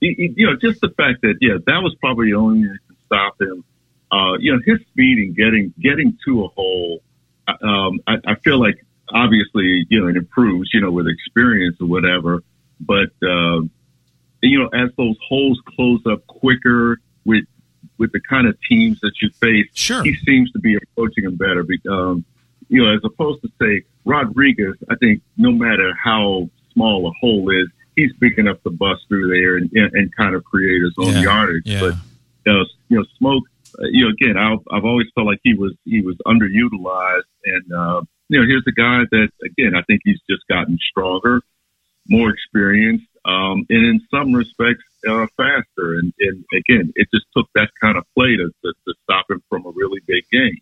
he, you know, just the fact that yeah, that was probably the only thing that stop him. Uh, you know, his speed and getting getting to a hole. Um, I, I feel like obviously you know it improves, you know, with experience or whatever. But um, you know, as those holes close up quicker with with the kind of teams that you face, sure. he seems to be approaching them better. Um, you know, as opposed to say Rodriguez, I think no matter how small a hole is, he's big enough to bust through there and, and, and kind of create his own Yeah, yardage. yeah. But you know, you know, smoke. Uh, you know, again, I've, I've always felt like he was he was underutilized, and uh, you know, here's a guy that again, I think he's just gotten stronger, more experienced, um, and in some respects uh, faster. And, and again, it just took that kind of play to, to, to stop him from a really big game.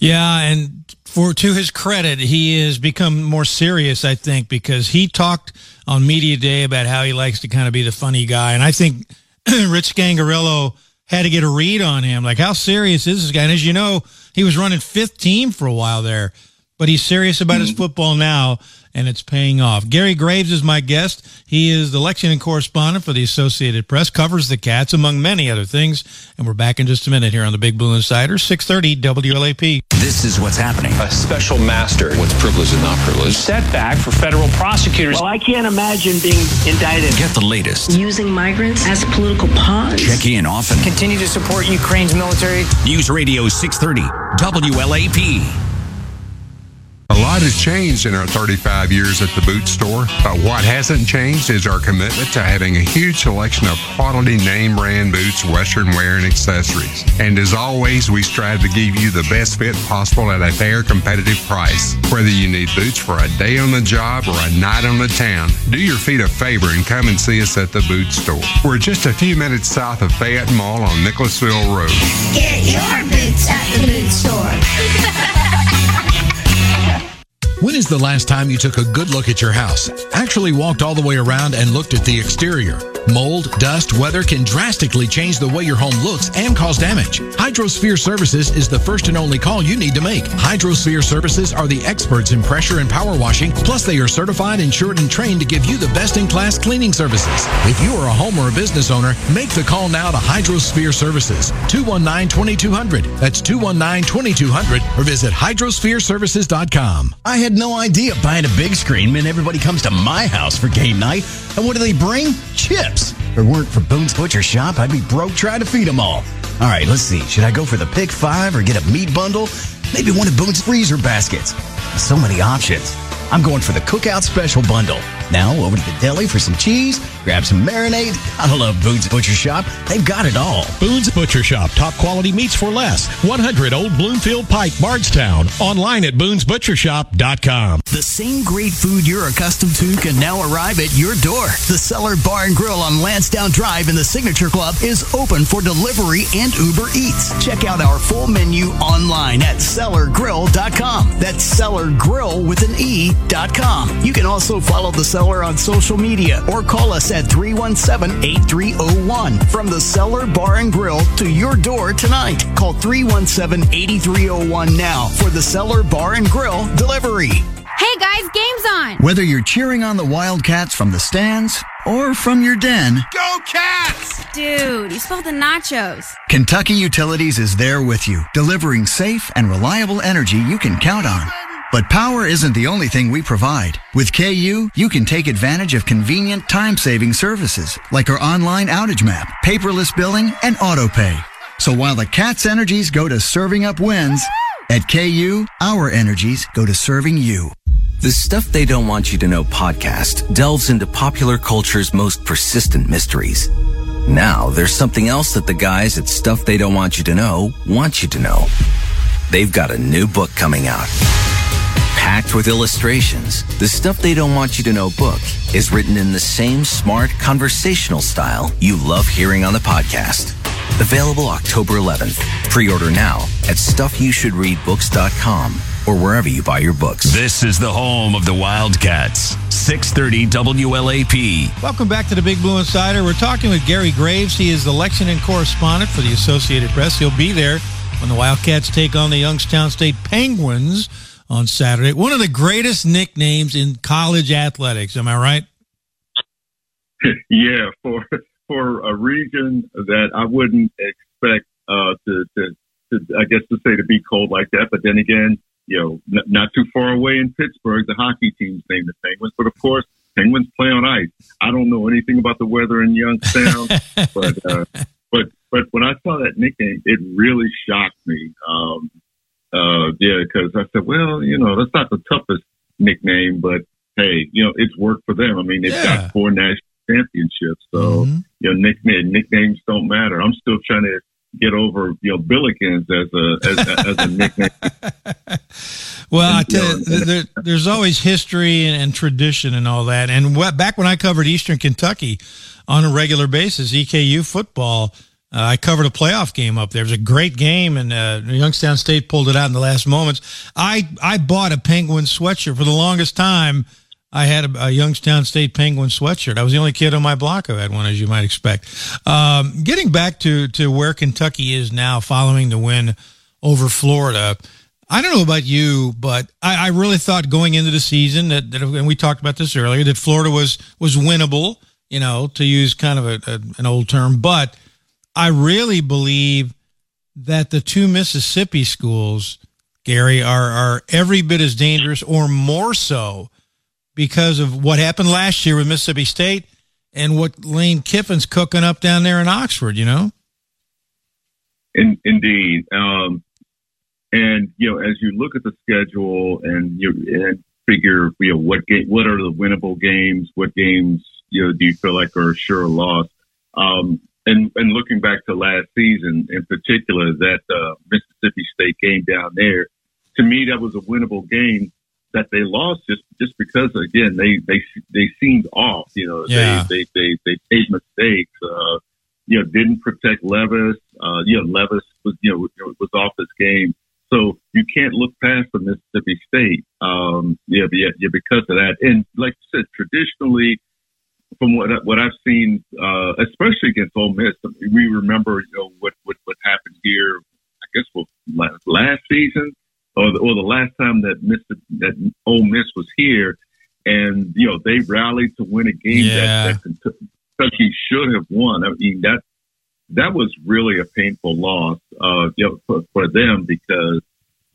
Yeah, and for to his credit, he has become more serious. I think because he talked on media day about how he likes to kind of be the funny guy, and I think [clears throat] Rich Scangarello had to get a read on him. Like, how serious is this guy? And as you know, he was running fifth team for a while there. but he's serious about his football now, and it's paying off. Gary Graves is my guest. He is the Lexington correspondent for the Associated Press, covers the Cats, among many other things. And we're back in just a minute here on the Big Blue Insider, 630 WLAP. This is what's happening. A special master. What's privileged and not privileged. Setback for federal prosecutors. Well, I can't imagine being indicted. Get the latest. Using migrants as political pawns. Check in often. Continue to support Ukraine's military. News Radio 630 WLAP. A lot has changed in our 35 years at the boot store, but what hasn't changed is our commitment to having a huge selection of quality name brand boots, Western wear, and accessories. And as always, we strive to give you the best fit possible at a fair, competitive price. Whether you need boots for a day on the job or a night on the town, do your feet a favor and come and see us at the boot store. We're just a few minutes south of Fayette Mall on Nicholasville Road. Get your boots at the boot store. [laughs] When is the last time you took a good look at your house? Actually walked all the way around and looked at the exterior? Mold, dust, weather can drastically change the way your home looks and cause damage. Hydrosphere Services is the first and only call you need to make. Hydrosphere Services are the experts in pressure and power washing, plus they are certified, insured, and trained to give you the best-in-class cleaning services. If you are a home or a business owner, make the call now to Hydrosphere Services, 219-2200. That's 219-2200 or visit hydrosphereservices.com. I had no idea buying a big screen meant everybody comes to my house for game night. And what do they bring? Chips. If it weren't for Boone's Butcher Shop, I'd be broke trying to feed them all. All right, let's see. Should I go for the pick five or get a meat bundle? Maybe one of Boone's freezer baskets. So many options. I'm going for the cookout special bundle. Now over to the deli for some cheese, grab some marinade. I love Boone's Butcher Shop. They've got it all. Boone's Butcher Shop. Top quality meats for less. 100 Old Bloomfield Pike, Bardstown. Online at boonesbutchershop.com. The same great food you're accustomed to can now arrive at your door. The Cellar Bar and Grill on Lansdowne Drive in the Signature Club is open for delivery and Uber Eats. Check out our full menu online at cellargrill.com. That's Cellar Grill with an E.com. You can also follow the Cellar on social media or call us at 317 8301. From the Cellar Bar and Grill to your door tonight. Call 317 8301 now for the Cellar Bar and Grill delivery. Hey guys, game's on! Whether you're cheering on the Wildcats from the stands or from your den, Go Cats! Dude, you spilled the nachos. Kentucky Utilities is there with you, delivering safe and reliable energy you can count on. But power isn't the only thing we provide. With KU, you can take advantage of convenient time-saving services like our online outage map, paperless billing, and auto pay. So while the Cats' energies go to serving up wins, at KU, our energies go to serving you. The Stuff They Don't Want You to Know podcast delves into popular culture's most persistent mysteries. Now, there's something else that the guys at Stuff They Don't Want You to Know want you to know. They've got a new book coming out. Packed with illustrations, the Stuff They Don't Want You to Know book is written in the same smart conversational style you love hearing on the podcast. Available October 11th. Pre-order now at stuffyoushouldreadbooks.com or wherever you buy your books. This is the home of the Wildcats. 630 WLAP. Welcome back to the Big Blue Insider. We're talking with Gary Graves. He is the Lexington correspondent for the Associated Press. He'll be there when the Wildcats take on the Youngstown State Penguins on Saturday. One of the greatest nicknames in college athletics. Am I right? yeah, for for a region that I wouldn't expect uh, to, to, to, I guess, to say to be cold like that. But then again, you know, n- not too far away in Pittsburgh, the hockey team's named the Penguins. But of course, Penguins play on ice. I don't know anything about the weather in Youngstown, [laughs] but uh, but but when I saw that nickname, it really shocked me. Um, uh, yeah, because I said, well, you know, that's not the toughest nickname, but hey, you know, it's worked for them. I mean, they've Yeah. got four national championships, so you know, nickname nicknames don't matter. I'm still trying to get over you know Billikens as a as, as a nickname. [laughs] Well, I tell you, th- there, there's always history and, and tradition and all that. And what, back when I covered Eastern Kentucky on a regular basis, EKU football, uh, I covered a playoff game up there. It was a great game, and uh, Youngstown State pulled it out in the last moments. I I bought a Penguin sweatshirt for the longest time. I had a, a Youngstown State Penguin sweatshirt. I was the only kid on my block who had one, as you might expect. Um, getting back to to where Kentucky is now, following the win over Florida. I don't know about you, but I, I really thought going into the season that, that, and we talked about this earlier, that Florida was was winnable. You know, to use kind of a, a, an old term, but I really believe that the two Mississippi schools, Gary, are are every bit as dangerous or more so because of what happened last year with Mississippi State and what Lane Kiffin's cooking up down there in Oxford. You know. In, indeed. Um, and you know, as you look at the schedule and you and figure, you know, what game, what are the winnable games? What games, you know, do you feel like are sure loss? Um, and and looking back to last season in particular, that uh, Mississippi State game down there, to me, that was a winnable game that they lost just just because again they they they seemed off. You know, yeah. they, they they they made mistakes. Uh, you know, didn't protect Levis. Uh, you know, Levis was you know was off his game. So you can't look past the Mississippi State, um, yeah, yeah, yeah, because of that. And like I said, traditionally, from what what I've seen, uh, especially against Ole Miss, we remember you know what what what happened here. I guess well, last, last season or the, or the last time that Mr. that Ole Miss was here, and you know they rallied to win a game Yeah. that, that Kentucky should have won. I mean that that was really a painful loss, uh, you know, for, for them because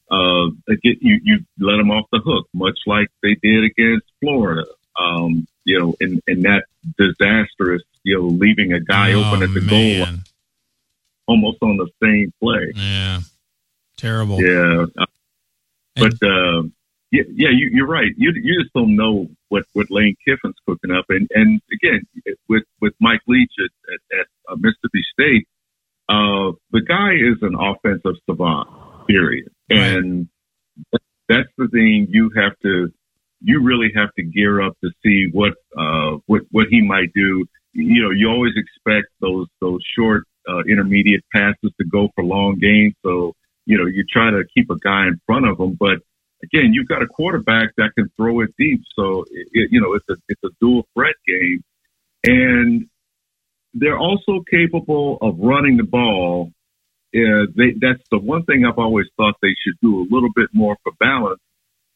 uh, again, you you let them off the hook, much like they did against Florida. Um, you know, in in that disastrous, you know, leaving a guy Oh, open at the goal man. line, almost on the same play. Yeah. Terrible. Yeah, but uh, yeah, yeah, you, you're right. You you just don't know what what Lane Kiffin's cooking up, and and again with with Mike Leach at at, at uh, Mississippi State, uh, the guy is an offensive savant. Period, and that's the thing you have to you really have to gear up to see what uh what what he might do. You know, you always expect those those short uh, intermediate passes to go for long gains. So you know, you try to keep a guy in front of him, but again, you've got a quarterback that can throw it deep. So it, you know, it's a it's a dual threat game, and they're also capable of running the ball. Uh, they, that's the one thing I've always thought they should do a little bit more for balance.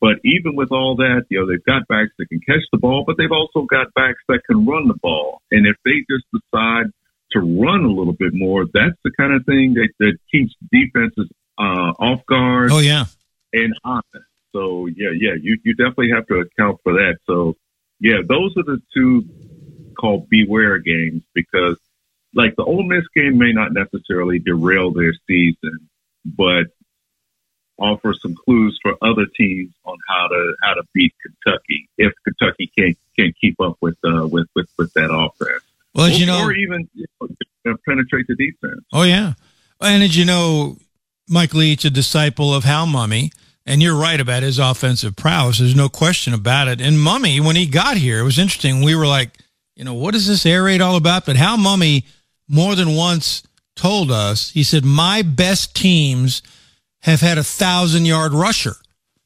But even with all that, you know, they've got backs that can catch the ball, but they've also got backs that can run the ball. And if they just decide to run a little bit more, that's the kind of thing that, that keeps defenses uh, off guard Oh yeah. and honest. So yeah, yeah, you, you definitely have to account for that. So yeah, those are the two called beware games because like the Ole Miss game may not necessarily derail their season, but offer some clues for other teams on how to how to beat Kentucky if Kentucky can't can't keep up with uh, with, with with that offense. Well, as or, you know- or even you know, penetrate the defense. Oh yeah, and as you know, Mike Leach, a disciple of Hal Mumme, and you're right about his offensive prowess. There's no question about it. And Mumme, when he got here, it was interesting. We were like, you know, what is this air raid all about? But Hal Mumme more than once told us, he said, my best teams have had a thousand yard rusher.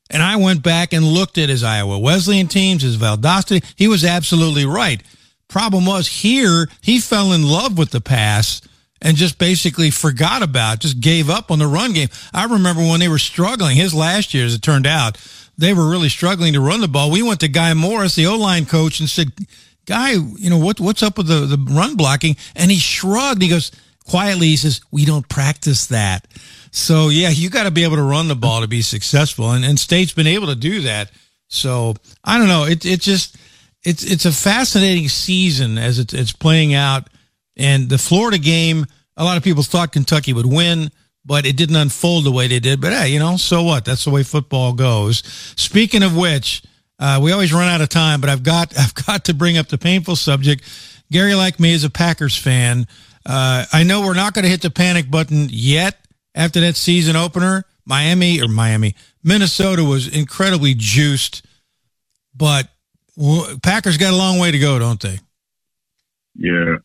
And I went back and looked at his Iowa Wesleyan teams, his Valdosta. He was absolutely right. Problem was here, he fell in love with the pass and just basically forgot about, just gave up on the run game. I remember when they were struggling, his last year, as it turned out, they were really struggling to run the ball. We went to Guy Morriss, the O line coach, and said, Guy, you know, what, what's up with the, the run blocking? And he shrugged. He goes, quietly, he says, We don't practice that. So, yeah, you got to be able to run the ball to be successful. And, and State's been able to do that. So, I don't know. It, it just, it's, it's a fascinating season as it's, it's playing out. And the Florida game, a lot of people thought Kentucky would win, but it didn't unfold the way they did. But hey, you know, so what? That's the way football goes. Speaking of which, uh, we always run out of time, but I've got [laughs] I've got to bring up the painful subject. Gary, like me, is a Packers fan. Uh, I know we're not going to hit the panic button yet after that season opener. Miami or Miami, Minnesota was incredibly juiced, but Packers got a long way to go, don't they? Yeah.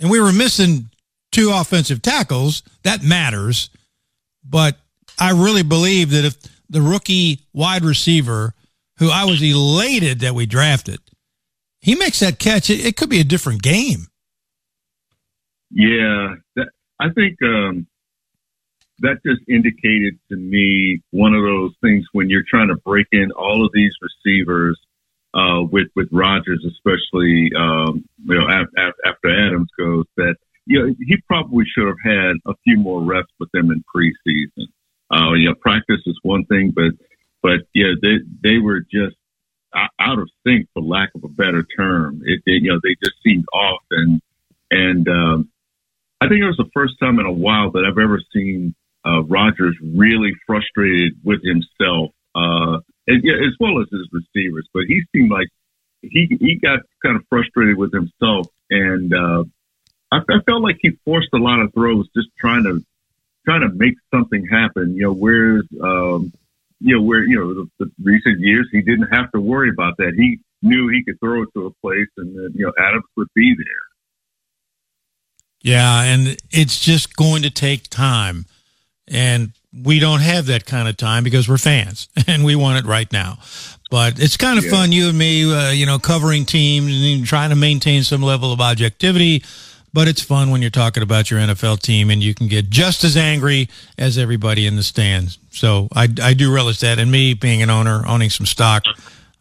And we were missing two offensive tackles. That matters. But I really believe that if the rookie wide receiver, who I was elated that we drafted, he makes that catch, it, it could be a different game. Yeah, that, I think um, that just indicated to me one of those things when you're trying to break in all of these receivers uh, with with Rodgers, especially um, you know af- af- after Adams goes, that you know he probably should have had a few more reps with them in preseason. Uh, you know, practice is one thing, but but yeah, they they were just out of sync, for lack of a better term. It, you know they just seemed off, and and um, I think it was the first time in a while that I've ever seen uh, Rodgers really frustrated with himself, uh, and, yeah, as well as his receivers. But he seemed like he he got kind of frustrated with himself, and uh, I, I felt like he forced a lot of throws, just trying to trying to make something happen. You know, whereas um, you know where you know the, the recent years he didn't have to worry about that. He knew he could throw it to a place, and you know Adams would be there. Yeah, and it's just going to take time. And we don't have that kind of time because we're fans [laughs] and we want it right now. But it's kind of yeah. fun, you and me, uh, you know, covering teams and trying to maintain some level of objectivity. But it's fun when you're talking about your NFL team and you can get just as angry as everybody in the stands. So I, I do relish that. And me being an owner, owning some stock,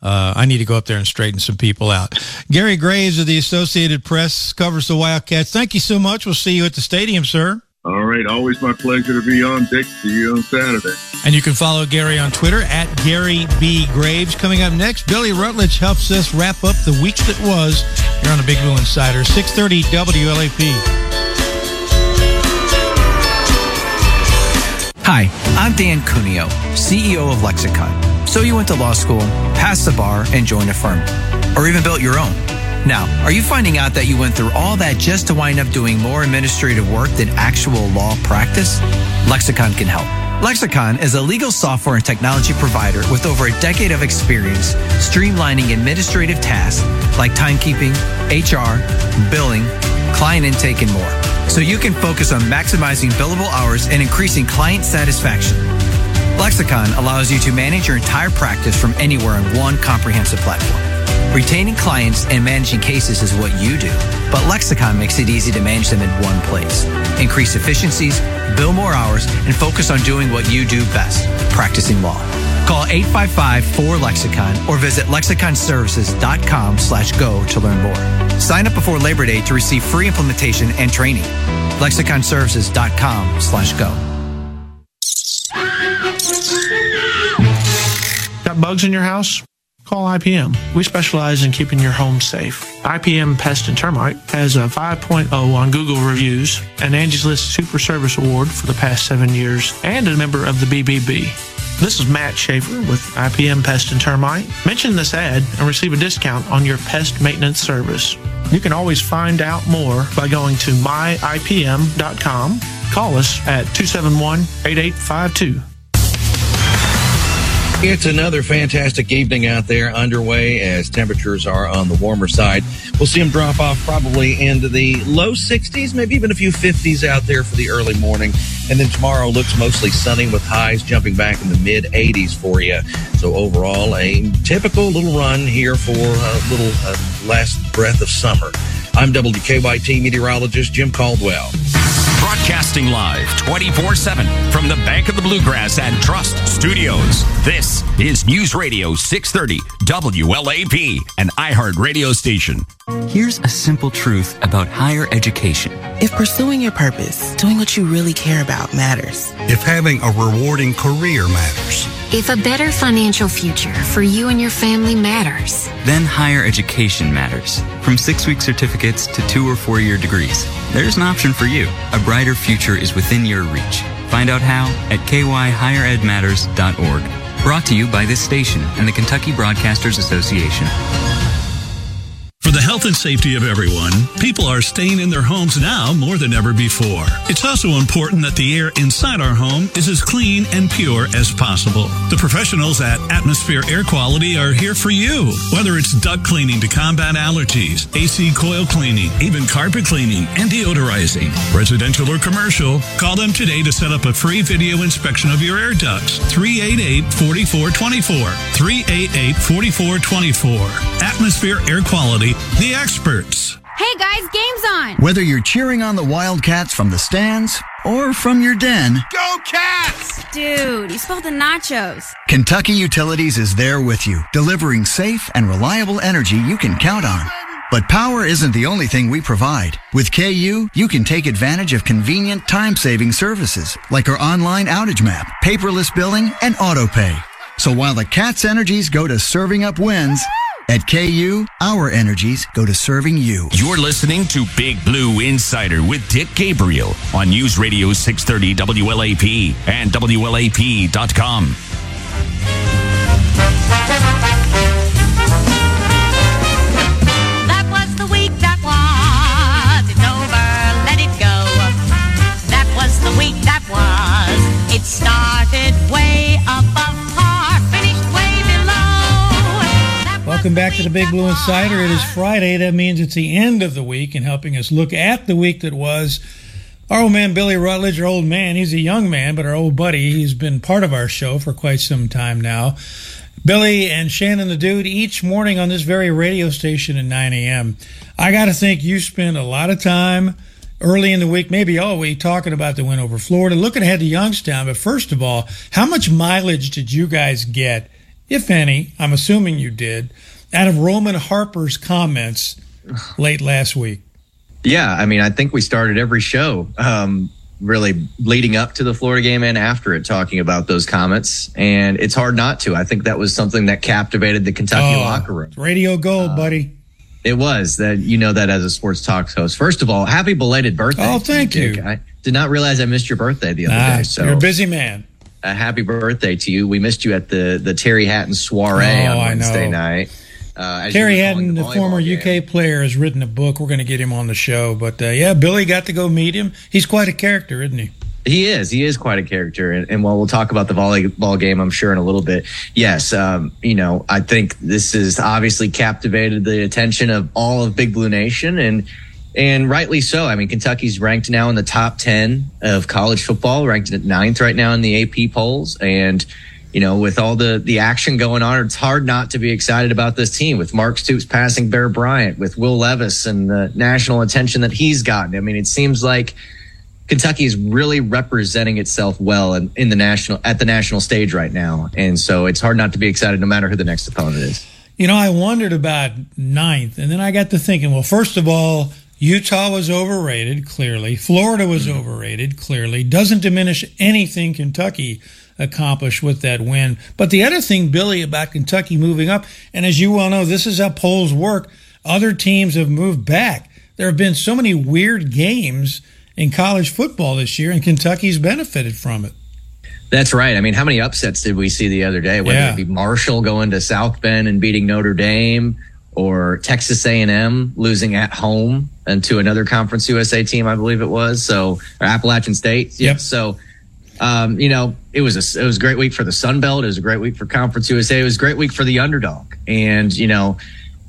uh, I need to go up there and straighten some people out. Gary Graves of the Associated Press covers the Wildcats. Thank you so much. We'll see you at the stadium, sir. All right. Always my pleasure to be on, Dick. See you on Saturday. And you can follow Gary on Twitter at Gary B. Graves. Coming up next, Billy Rutledge helps us wrap up the week that was here on the Big Blue Insider, 630 WLAP. Hi, I'm Dan Cuneo, CEO of Lexicon. So you went to law school, passed the bar, and joined a firm, or even built your own. Now, are you finding out that you went through all that just to wind up doing more administrative work than actual law practice? Lexicon can help. Lexicon is a legal software and technology provider with over a decade of experience streamlining administrative tasks like timekeeping, HR, billing, client intake, and more. So you can focus on maximizing billable hours and increasing client satisfaction. Lexicon allows you to manage your entire practice from anywhere on one comprehensive platform. Retaining clients and managing cases is what you do, but Lexicon makes it easy to manage them in one place. Increase efficiencies, bill more hours, and focus on doing what you do best, practicing law. Call 855-4-LEXICON or visit lexiconservices.com slash go to learn more. Sign up before Labor Day to receive free implementation and training. lexiconservices.com slash go. Got bugs in your house? Call IPM. We specialize in keeping your home safe. IPM Pest and Termite has a 5.0 on Google reviews, an Angie's List Super Service Award for the past seven years, and a member of the BBB. This is Matt Schaefer with IPM Pest and Termite. Mention this ad and receive a discount on your pest maintenance service. You can always find out more by going to myipm.com. Call us at 271 8852. It's another fantastic evening out there underway as temperatures are on the warmer side. We'll see them drop off probably into the low 60s, maybe even a few 50s out there for the early morning. And then tomorrow looks mostly sunny with highs jumping back in the mid 80s for you. So overall, a typical little run here for a little uh, last breath of summer. I'm WKYT meteorologist Jim Caldwell. Broadcasting live 24 7 from the Bank of the Bluegrass and Trust Studios. This is News Radio 630 WLAP, an iHeart radio station. Here's a simple truth about higher education. If pursuing your purpose, doing what you really care about matters. If having a rewarding career matters. If a better financial future for you and your family matters. Then higher education matters. From six week certificates to two or four year degrees. There's an option for you. A brighter future is within your reach. Find out how at kyhigheredmatters.org. Brought to you by this station and the Kentucky Broadcasters Association. For the health and safety of everyone, people are staying in their homes now more than ever before. It's also important that the air inside our home is as clean and pure as possible. The professionals at Atmosphere Air Quality are here for you. Whether it's duct cleaning to combat allergies, AC coil cleaning, even carpet cleaning and deodorizing, residential or commercial, call them today to set up a free video inspection of your air ducts. 388-4424. 388-4424. Atmosphere Air Quality the experts. Hey guys, game's on! Whether you're cheering on the Wildcats from the stands or from your den, Go Cats! Dude, you spilled the nachos. Kentucky Utilities is there with you, delivering safe and reliable energy you can count on. But power isn't the only thing we provide. With KU, you can take advantage of convenient time-saving services like our online outage map, paperless billing, and auto pay. So while the Cats' energies go to serving up wins, at KU, our energies go to serving you. You're listening to Big Blue Insider with Dick Gabriel on News Radio 630 WLAP and WLAP.com. Welcome back to the Big Blue Insider. It is Friday. That means it's the end of the week, and helping us look at the week that was. Our old man Billy Rutledge, our old man, he's a young man, but our old buddy, he's been part of our show for quite some time now. Billy and Shannon the Dude each morning on this very radio station at 9 a.m. I got to think you spend a lot of time early in the week, maybe all week, talking about the win over Florida, looking ahead to Youngstown. But first of all, how much mileage did you guys get, if any? I'm assuming you did, out of Roman Harper's comments late last week. Yeah, I mean, I think we started every show um, really leading up to the Florida game and after it talking about those comments, and it's hard not to. I think that was something that captivated the Kentucky Oh, locker room. Radio gold, buddy. It was that you know that as a sports talk host. First of all, happy belated birthday! Oh, thank Dick. you. I did not realize I missed your birthday the other Nah, day. So you're a busy man. A happy birthday to you. We missed you at the the Terry Hatton soiree Oh, on Wednesday night. Uh, Terry Hatton, calling the, former game. UK player, has written a book. We're going to get him on the show. But uh, yeah, Billy got to go meet him. He's quite a character, isn't he? He is. He is quite a character. And, and while we'll talk about the volleyball game, I'm sure in a little bit. Yes. Um, you know, I think this has obviously captivated the attention of all of Big Blue Nation and, and rightly so. I mean, Kentucky's ranked now in the top 10 of college football, ranked at ninth right now in the AP polls. And, you know, with all the, the action going on, it's hard not to be excited about this team with Mark Stoops passing Bear Bryant, with Will Levis and the national attention that he's gotten. I mean, it seems like Kentucky is really representing itself well in, in the national at the national stage right now, and so it's hard not to be excited, no matter who the next opponent is. You know, I wondered about ninth, and then I got to thinking, well, first of all, Utah was overrated, clearly. Florida was hmm. overrated, clearly. Doesn't diminish anything Kentucky accomplished with that win. But the other thing, Billy, about Kentucky moving up, and as you well know, this is how polls work, other teams have moved back. There have been so many weird games in college football this year, and Kentucky's benefited from it. That's right. I mean, how many upsets did we see the other day? Whether Yeah. it be Marshall going to South Bend and beating Notre Dame, or Texas A&M losing at home and to another Conference USA team, I believe it was. So, or Appalachian State. Yep. So, um, you know, it was a it was a great week for the Sun Belt. It was a great week for Conference USA. It was a great week for the underdog. And you know,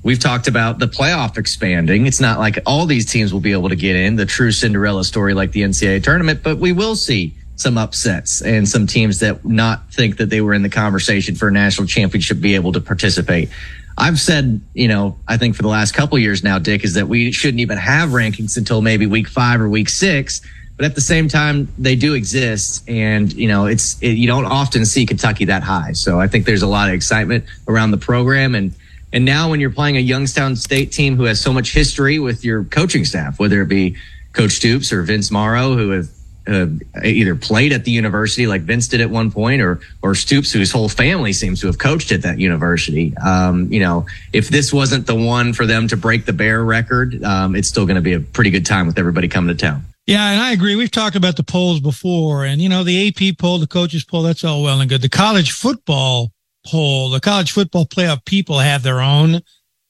we've talked about the playoff expanding. It's not like all these teams will be able to get in the true Cinderella story like the NCAA tournament, but we will see some upsets and some teams that not think that they were in the conversation for a national championship be able to participate. I've said, you know, I think for the last couple years now, Dick, is that we shouldn't even have rankings until maybe week five or week six. But at the same time, they do exist, and you know, it's it, you don't often see Kentucky that high. So I think there's a lot of excitement around the program, and and now when you're playing a Youngstown State team who has so much history with your coaching staff, whether it be Coach Stoops or Vince Marrow, who have uh, either played at the university like Vince did at one point, or or Stoops, whose whole family seems to have coached at that university. Um, you know, if this wasn't the one for them to break the Bear record, um, it's still going to be a pretty good time with everybody coming to town. Yeah, and I agree. We've talked about the polls before, and you know, the AP poll, the coaches poll, that's all well and good. The college football poll, the college football playoff people have their own,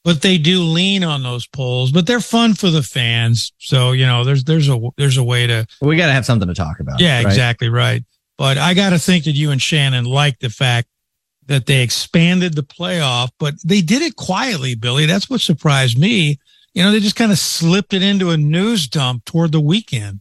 but they do lean on those polls. But they're fun for the fans, so you know, there's there's a there's a way to. We got to have something to talk about. Yeah, right? exactly right. But I got to think that you and Shannon like the fact that they expanded the playoff, but they did it quietly, Billy. That's what surprised me. You know, they just kind of slipped it into a news dump toward the weekend.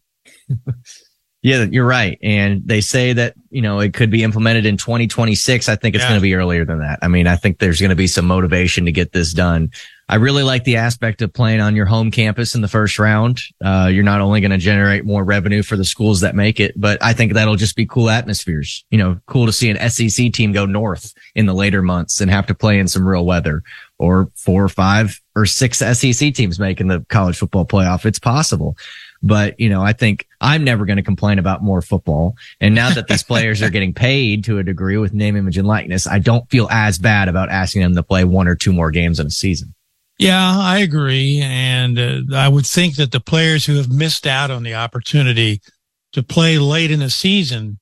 [laughs] Yeah, you're right. And they say that, you know, it could be implemented in 2026. I think it's Yeah. going to be earlier than that. I mean, I think there's going to be some motivation to get this done. I really like the aspect of playing on your home campus in the first round. Uh, you're not only going to generate more revenue for the schools that make it, but I think that'll just be cool atmospheres. You know, cool to see an SEC team go north in the later months and have to play in some real weather or four or five or six SEC teams making the college football playoff. It's possible. But, you know, I think I'm never going to complain about more football. And now that these players are getting paid to a degree with name, image and likeness, I don't feel as bad about asking them to play one or two more games in a season. Yeah, I agree. And uh, I would think that the players who have missed out on the opportunity to play late in the season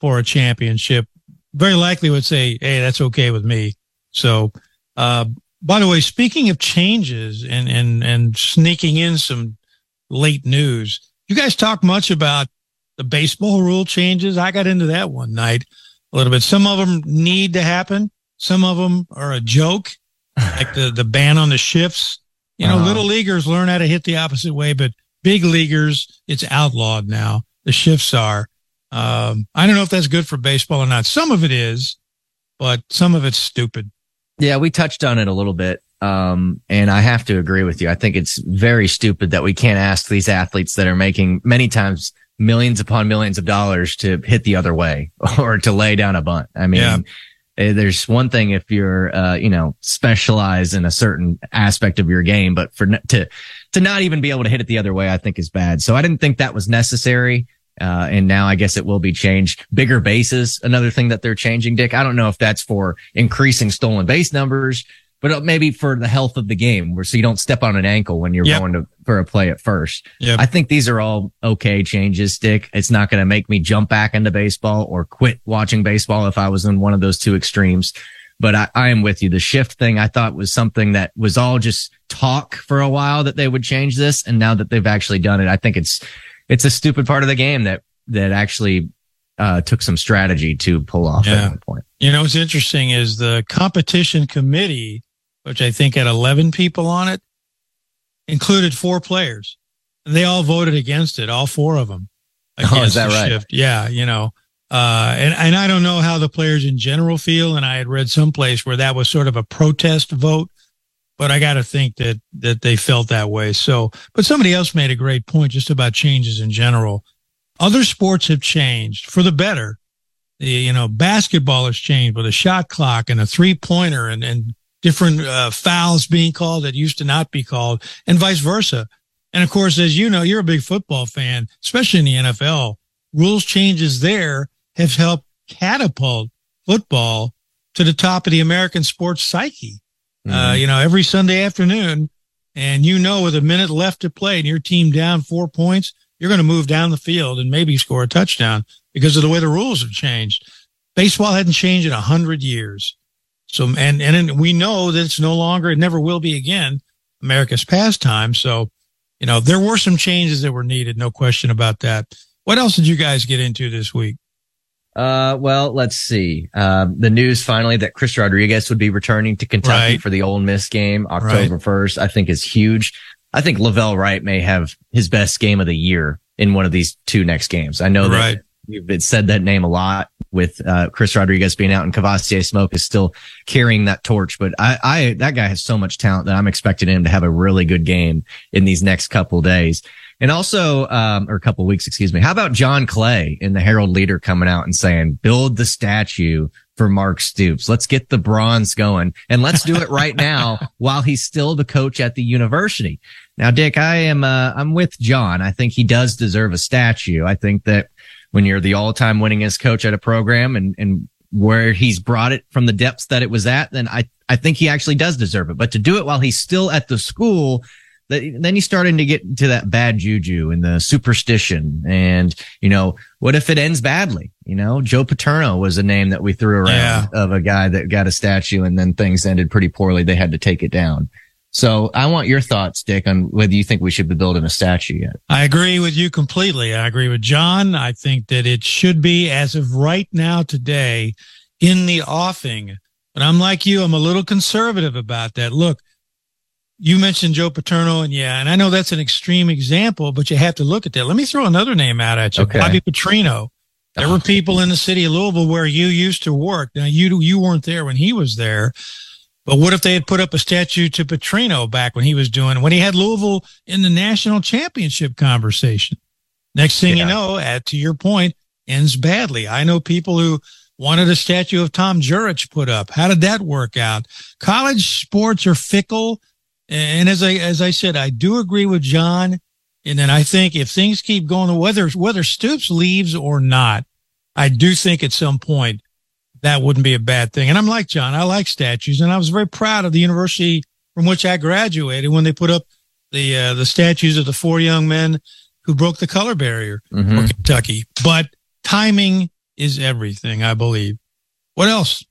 for a championship very likely would say, Hey, that's okay with me. So, uh, by the way, speaking of changes and, and, and sneaking in some late news, you guys talk much about the baseball rule changes. I got into that one night a little bit. Some of them need to happen. Some of them are a joke, like the, the ban on the shifts. You know, Uh-huh. little leaguers learn how to hit the opposite way, but big leaguers, it's outlawed now. The shifts are. Um, I don't know if that's good for baseball or not. Some of it is, but some of it's stupid. Yeah, we touched on it a little bit. Um, and I have to agree with you. I think it's very stupid that we can't ask these athletes that are making many times millions upon millions of dollars to hit the other way [laughs] or to lay down a bunt. I mean, Yeah. eh, there's one thing if you're, uh, you know, specialized in a certain aspect of your game, but for to, to not even be able to hit it the other way, I think is bad. So I didn't think that was necessary. Uh, and now I guess it will be changed. Bigger bases, another thing that they're changing, Dick. I don't know if that's for increasing stolen base numbers, but maybe for the health of the game where so you don't step on an ankle when you're Yep. going to, for a play at first. Yep. I think these are all okay changes, Dick. It's not going to make me jump back into baseball or quit watching baseball if I was in one of those two extremes. But I, I am with you. The shift thing I thought was something that was all just talk for a while that they would change this. And now that they've actually done it, I think it's, it's a stupid part of the game that, that actually, uh, took some strategy to pull off Yeah. at one point. You know, what's interesting is the competition committee, which I think had 11 people on it, included four players. And they all voted against it, all four of them. [laughs] Oh, is that right? Shift. Yeah, you know, uh, and, and I don't know how the players in general feel. And I had read someplace where that was sort of a protest vote, but I got to think that, that they felt that way. So, but somebody else made a great point just about changes in general. Other sports have changed for the better the you know basketball has changed with a shot clock and a three pointer and and different uh, fouls being called that used to not be called and vice versa and of course as you know you're a big football fan especially in the NFL rules changes there have helped catapult football to the top of the American sports psyche uh, you know every Sunday afternoon and you know with a minute left to play and your team down four points you're going to move down the field and maybe score a touchdown because of the way the rules have changed. Baseball hadn't changed in a hundred years. So, and, and we know that it's no longer, it never will be again America's pastime. So, you know, there were some changes that were needed. No question about that. What else did you guys get into this week? Uh, well, let's see. Um, the news finally that Chris Rodriguez would be returning to Kentucky Right. for the Ole Miss game October 1st, I think is huge. I think La'Vell Wright may have his best game of the year in one of these two next games. I know Right. We've been- said that name a lot with, uh, Chris Rodriguez being out and Kavosiey Smoke is still carrying that torch, but I, I, that guy has so much talent that I'm expecting him to have a really good game in these next couple days. And also, um, or a couple weeks, excuse me. How about John Clay in the Herald Leader coming out and saying, build the statue for Mark Stoops. Let's get the bronze going and let's do it right now [laughs] while he's still the coach at the university. Now, Dick, I am, uh, I'm with John. I think he does deserve a statue. I think that when you're the all-time winningest coach at a program and, and where he's brought it from the depths that it was at, then I, I think he actually does deserve it. But to do it while he's still at the school, that then you're starting to get to that bad juju and the superstition. And, you know, what if it ends badly? You know, Joe Paterno was a name that we threw around Yeah. of a guy that got a statue and then things ended pretty poorly. They had to take it down. So I want your thoughts, Dick, on whether you think we should be building a statue yet. I agree with you completely. I agree with John. I think that it should be as of right now today in the offing. But I'm like you, I'm a little conservative about that. Look, you mentioned Joe Paterno, and yeah, and I know that's an extreme example, but you have to look at that. Let me throw another name out at you, Okay. Bobby Petrino. There were [laughs] people in the city of Louisville where you used to work. Now you you weren't there when he was there, but what if they had put up a statue to Petrino back when he was doing when he had Louisville in the national championship conversation? Next thing you know, at to your point, ends badly. I know people who wanted a statue of Tom Jurich put up. How did that work out? College sports are fickle. And as I as I said, I do agree with John. And then I think if things keep going, whether whether Stoops leaves or not, I do think at some point that wouldn't be a bad thing. And I'm like John, I like statues, and I was very proud of the university from which I graduated when they put up the uh, the statues of the four young men who broke the color barrier Mhm. for Kentucky. But timing is everything, I believe. What else?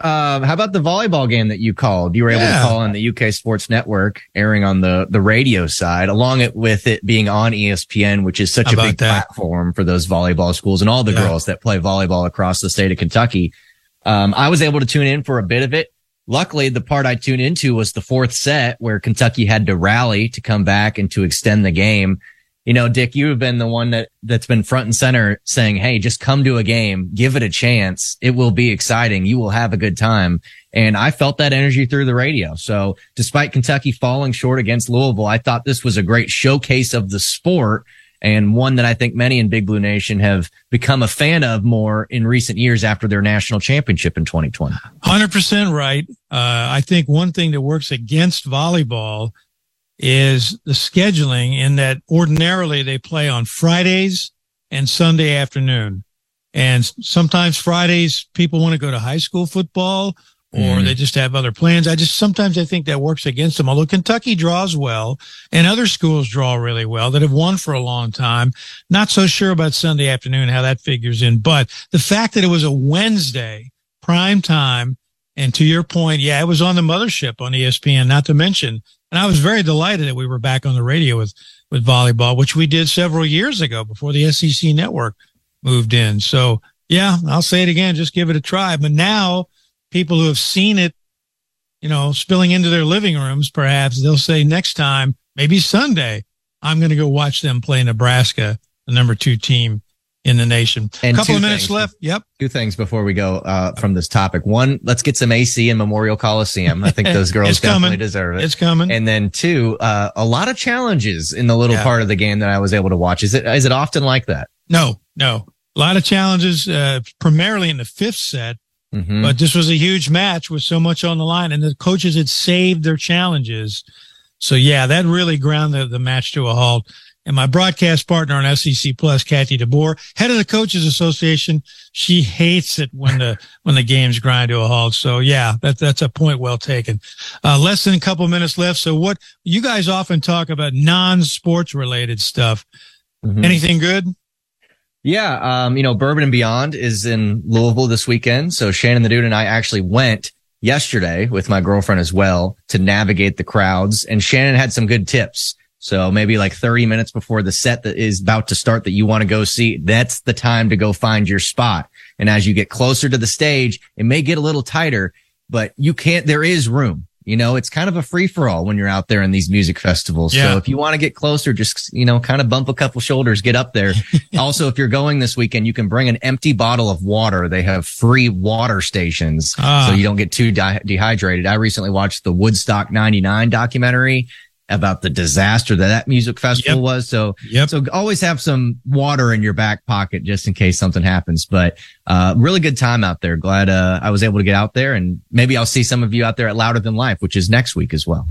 Um, how about the volleyball game that you called? You were able Yeah. to call on the UK Sports Network, airing on the the radio side, along it with it being on ESPN, which is such How a big that? platform for those volleyball schools and all the Yeah. girls that play volleyball across the state of Kentucky. Um, I was able to tune in for a bit of it. Luckily, the part I tuned into was the fourth set where Kentucky had to rally to come back and to extend the game. You know, Dick, you have been the one that that's been front and center saying, Hey, just come to a game, give it a chance. It will be exciting. You will have a good time. And I felt that energy through the radio. So despite Kentucky falling short against Louisville, I thought this was a great showcase of the sport and one that I think many in Big Blue Nation have become a fan of more in recent years after their national championship in 2020. Hundred percent right. Uh, I think one thing that works against volleyball is the scheduling in that ordinarily they play on Fridays and Sunday afternoon. And sometimes Fridays people want to go to high school football or Mhm. they just have other plans. I just sometimes I think that works against them. Although Kentucky draws well and other schools draw really well that have won for a long time. Not so sure about Sunday afternoon, how that figures in. But the fact that it was a Wednesday prime time and to your point, yeah, it was on the mothership on ESPN, not to mention, and I was very delighted that we were back on the radio with, with volleyball, which we did several years ago before the SEC network moved in. So yeah, I'll say it again, just give it a try. But now people who have seen it, you know, spilling into their living rooms, perhaps they'll say next time, maybe Sunday, I'm going to go watch them play Nebraska, the number two team in the nation. A couple of minutes things. left. Yep. Two things before we go uh, from this topic. One, let's get some AC in Memorial Coliseum. I think [laughs] those girls definitely coming. deserve it. It's coming. And then two, uh, a lot of challenges in the little Yeah. part of the game that I was able to watch. Is it is it often like that? No, no. A lot of challenges, uh, primarily in the fifth set, Mhm. but this was a huge match with so much on the line, and the coaches had saved their challenges. So yeah, that really ground the, the match to a halt. And my broadcast partner on SEC Plus, Kathy DeBoer, head of the Coaches Association, she hates it when the [laughs] when the games grind to a halt. So yeah, that, that's a point well taken. Uh, less than a couple minutes left. So what you guys often talk about non-sports related stuff. Mhm. Anything good? Yeah, um, you know, Bourbon and Beyond is in Louisville this weekend. So Shannon the Dude and I actually went yesterday with my girlfriend as well to navigate the crowds. And Shannon had some good tips. So maybe like 30 minutes before the set that is about to start that you want to go see, that's the time to go find your spot. And as you get closer to the stage, it may get a little tighter, but you can't, there is room. You know, it's kind of a free for all when you're out there in these music festivals. Yeah. So if you want to get closer, just, you know, kind of bump a couple shoulders, get up there. [laughs] also, if you're going this weekend, you can bring an empty bottle of water. They have free water stations Ah. so you don't get too dehydrated. I recently watched the Woodstock 99 documentary about the disaster that that music festival was. So, so always have some water in your back pocket just in case something happens. But, uh, really good time out there. Glad, uh, I was able to get out there and maybe I'll see some of you out there at Louder Than Life, which is next week as well.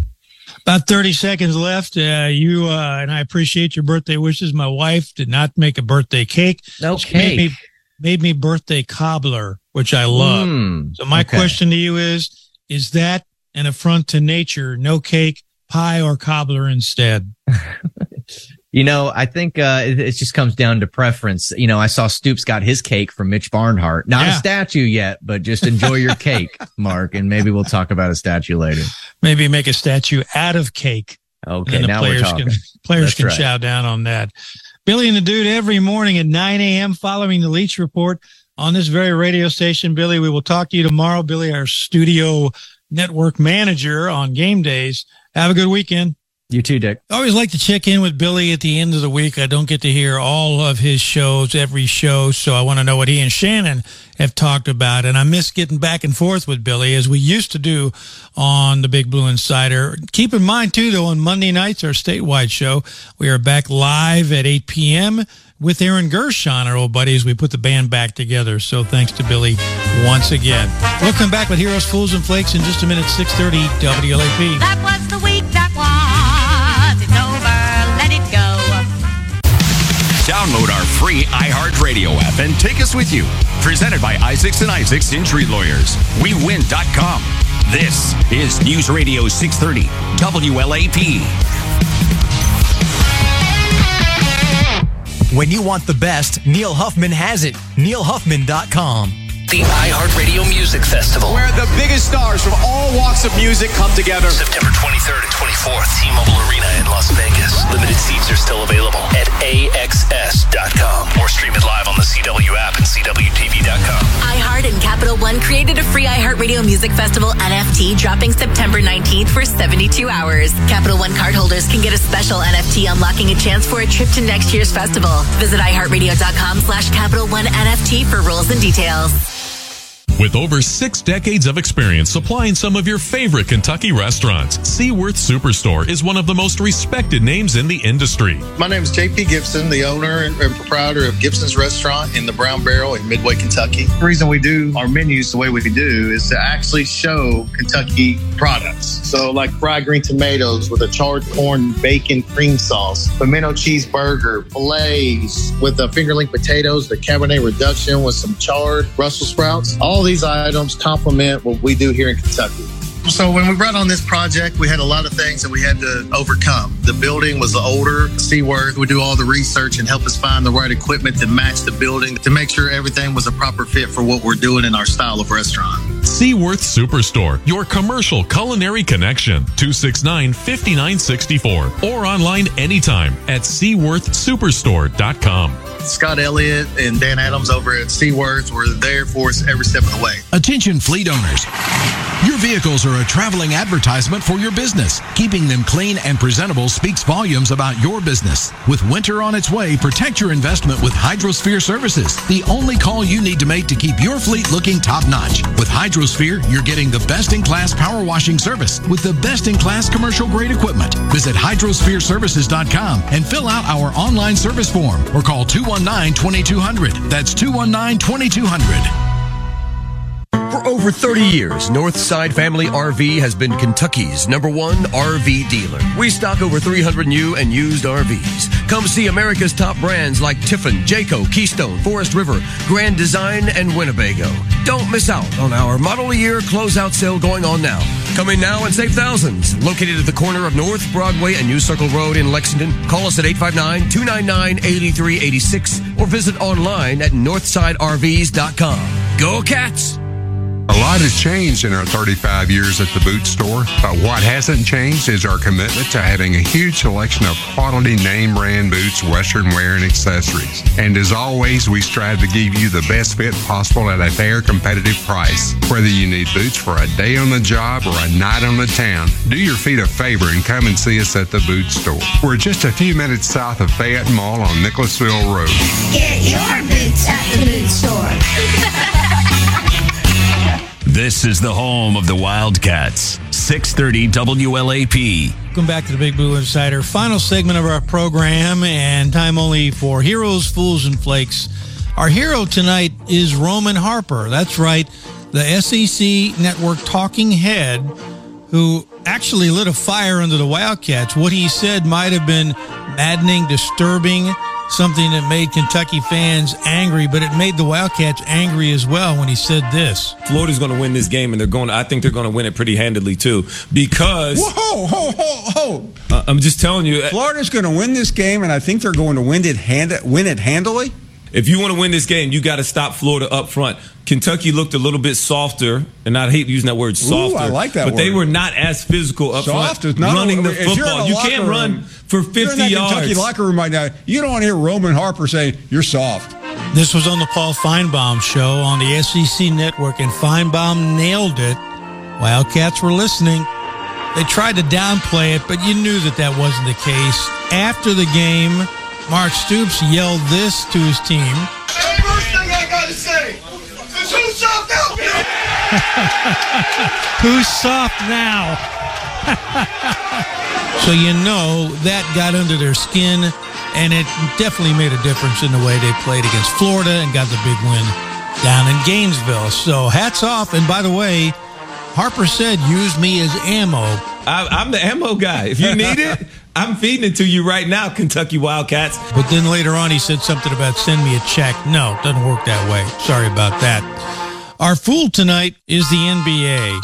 About 30 seconds left. Uh, you, uh, and I appreciate your birthday wishes. My wife did not make a birthday cake. No She Made cake. me, made me birthday cobbler, which I love. Mm, so my okay. question to you is, is that an affront to nature? No cake, pie or cobbler instead? [laughs] You know, I think uh, it, it just comes down to preference. You know, I saw Stoops got his cake from Mitch Barnhart. Not a statue yet, but just enjoy your cake, [laughs] Mark, and maybe we'll talk about a statue later. Maybe make a statue out of cake. Okay, And then the now we're players talking. Can, [laughs] players That's can right. chow down on that. Billy and the Dude every morning at 9 a.m. following the Leach Report on this very radio station. Billy, we will talk to you tomorrow. Billy, our studio network manager on game days. Have a good weekend. You too, Dick. I always like to check in with Billy at the end of the week. I don't get to hear all of his shows, every show, so I want to know what he and Shannon have talked about. And I miss getting back and forth with Billy as we used to do on the Big Blue Insider. Keep in mind, too, though, on Monday nights, our statewide show, we are back live at 8 p.m. with Aaron Gershon, our old buddy, as we put the band back together. So thanks to Billy once again. We'll come back with Heroes, Fools, and Flakes in just a minute, 630 WLAP. That was the week that was. It's over. Let it go. Download our free iHeartRadio app and take us with you. Presented by Isaacs and Isaacs Injury Lawyers. WeWin.com. This is News Radio 630 WLAP. When you want the best, Neil Huffman has it. NeilHuffman.com. The iHeartRadio Music Festival. Where the biggest stars from all walks of music come together. September 23rd and 24th, T-Mobile Arena in Las Vegas. Limited seats are still available at AXS.com or stream it live on the CW app and CWTV.com. iHeart and Capital One created a free iHeartRadio Music Festival NFT dropping September 19th for 72 hours. Capital One cardholders can get a special NFT unlocking a chance for a trip to next year's festival. Visit iHeartRadio.com slash Capital One NFT for rules and details. With over six decades of experience supplying some of your favorite Kentucky restaurants, Seaworth Superstore is one of the most respected names in the industry. My name is JP Gibson, the owner and proprietor of Gibson's Restaurant in the Brown Barrel in Midway, Kentucky. The reason we do our menus the way we do is to actually show Kentucky products. So, like fried green tomatoes with a charred corn bacon cream sauce, pimento cheeseburger, fillets with the fingerling potatoes, the Cabernet reduction with some charred Brussels sprouts. All these items complement what we do here in Kentucky. So when we brought on this project, we had a lot of things that we had to overcome. The building was the older. Seaworth would do all the research and help us find the right equipment to match the building to make sure everything was a proper fit for what we're doing in our style of restaurant. Seaworth Superstore, your commercial culinary connection, 269 5964, or online anytime at SeaworthSuperstore.com. Scott Elliott and Dan Adams over at Seaworth were there for us every step of the way. Attention fleet owners. Your vehicles are a traveling advertisement for your business. Keeping them clean and presentable speaks volumes about your business. With winter on its way, protect your investment with Hydrosphere Services, the only call you need to make to keep your fleet looking top notch. With Hydrosphere, you're getting the best in class power washing service with the best in class commercial grade equipment. Visit hydrosphereservices.com and fill out our online service form or call 219 2200. That's 219 2200. For over 30 years, Northside Family RV has been Kentucky's number one RV dealer. We stock over 300 new and used RVs. Come see America's top brands like Tiffin, Jayco, Keystone, Forest River, Grand Design, and Winnebago. Don't miss out on our model year closeout sale going on now. Come in now and save thousands. Located at the corner of North Broadway and New Circle Road in Lexington, call us at 859-299-8386 or visit online at northsidervs.com. Go Cats! A lot has changed in our 35 years at the boot store, but what hasn't changed is our commitment to having a huge selection of quality name brand boots, Western wear, and accessories. And as always, we strive to give you the best fit possible at a fair, competitive price. Whether you need boots for a day on the job or a night on the town, do your feet a favor and come and see us at the boot store. We're just a few minutes south of Fayette Mall on Nicholasville Road. Get your boots at the boot store. [laughs] This is the home of the Wildcats. 630 WLAP. Welcome back to the Big Blue Insider. Final segment of our program, and time only for Heroes, Fools, and Flakes. Our hero tonight is Roman Harper. That's right, the SEC Network talking head who actually lit a fire under the Wildcats. What he said might have been maddening, disturbing, something that made Kentucky fans angry, but it made the Wildcats angry as well when he said this. Florida's going to win this game, and they're going. To, I think they're going to win it pretty handedly too, because. Whoa, ho, ho, ho! Uh, I'm just telling you, Florida's going to win this game, and I think they're going to win it hand, win it handily. If you want to win this game, you got to stop Florida up front. Kentucky looked a little bit softer, and I hate using that word softer. Ooh, I like that but word. they were not as physical up Soft front, not running the if you're in football. a You can't run for 50 you're in that yards. Kentucky locker room right now. You don't want to hear Roman Harper saying you're soft. This was on the Paul Finebaum show on the SEC network, and Finebaum nailed it Wildcats were listening. They tried to downplay it, but you knew that that wasn't the case. After the game, Mark Stoops yelled this to his team. First thing I gotta say is who's soft out [laughs] Who's soft now? [laughs] so you know that got under their skin, and it definitely made a difference in the way they played against Florida and got the big win down in Gainesville. So hats off. And by the way, Harper said, use me as ammo. I, I'm the ammo guy. If you need it, [laughs] I'm feeding it to you right now, Kentucky Wildcats. But then later on, he said something about send me a check. No, it doesn't work that way. Sorry about that. Our fool tonight is the NBA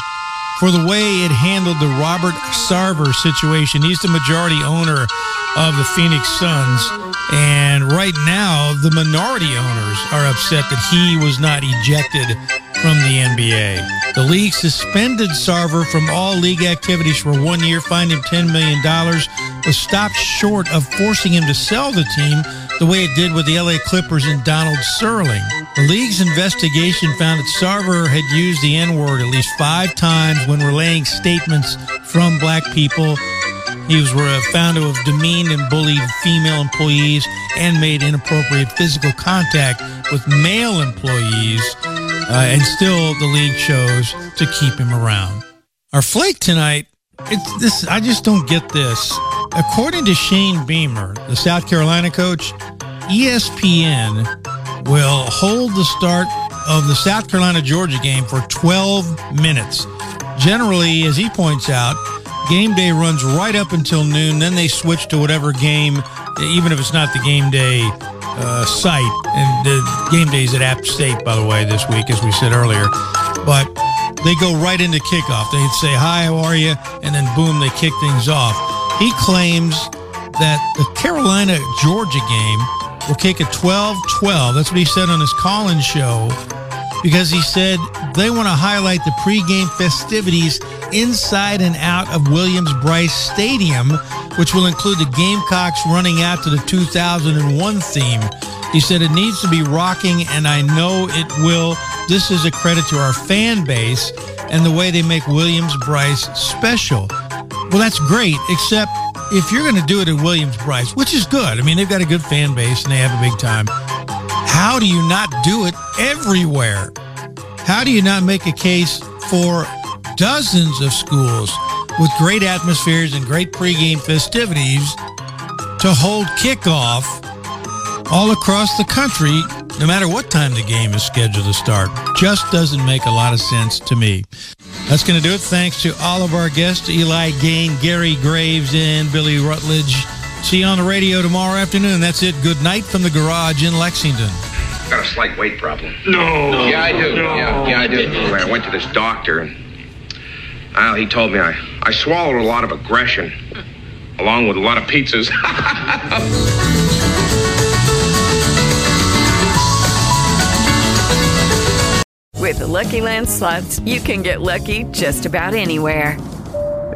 for the way it handled the Robert Sarver situation. He's the majority owner of the Phoenix Suns. And right now, the minority owners are upset that he was not ejected from the NBA. The league suspended Sarver from all league activities for one year, fined him $10 million, but stopped short of forcing him to sell the team the way it did with the LA Clippers and Donald Sterling. The league's investigation found that Sarver had used the N word at least five times when relaying statements from black people. He was found to have demeaned and bullied female employees and made inappropriate physical contact with male employees. Uh, and still, the league chose to keep him around. Our flake tonight, it's this. I just don't get this. According to Shane Beamer, the South Carolina coach, ESPN will hold the start of the South Carolina Georgia game for 12 minutes. Generally, as he points out, game day runs right up until noon. Then they switch to whatever game, even if it's not the game day uh, site. And the game days at App State, by the way, this week, as we said earlier. But they go right into kickoff. They'd say, Hi, how are you? And then boom, they kick things off. He claims that the Carolina Georgia game will kick at 12 12. That's what he said on his call in show because he said they want to highlight the pregame festivities inside and out of Williams Brice Stadium, which will include the Gamecocks running out to the 2001 theme. He said it needs to be rocking, and I know it will. This is a credit to our fan base and the way they make Williams Brice special. Well, that's great, except if you're going to do it at Williams Brice, which is good, I mean, they've got a good fan base and they have a big time. How do you not do it everywhere? How do you not make a case for dozens of schools with great atmospheres and great pregame festivities to hold kickoff all across the country, no matter what time the game is scheduled to start? Just doesn't make a lot of sense to me. That's going to do it. Thanks to all of our guests Eli Gehn, Gary Graves, and Billy Rutledge. See you on the radio tomorrow afternoon. That's it. Good night from the garage in Lexington. Got a slight weight problem. No. Yeah, I do. No. Yeah, yeah, I do. Anyway, I went to this doctor, and well, he told me I, I swallowed a lot of aggression, along with a lot of pizzas. [laughs] With the Lucky Land slots, you can get lucky just about anywhere.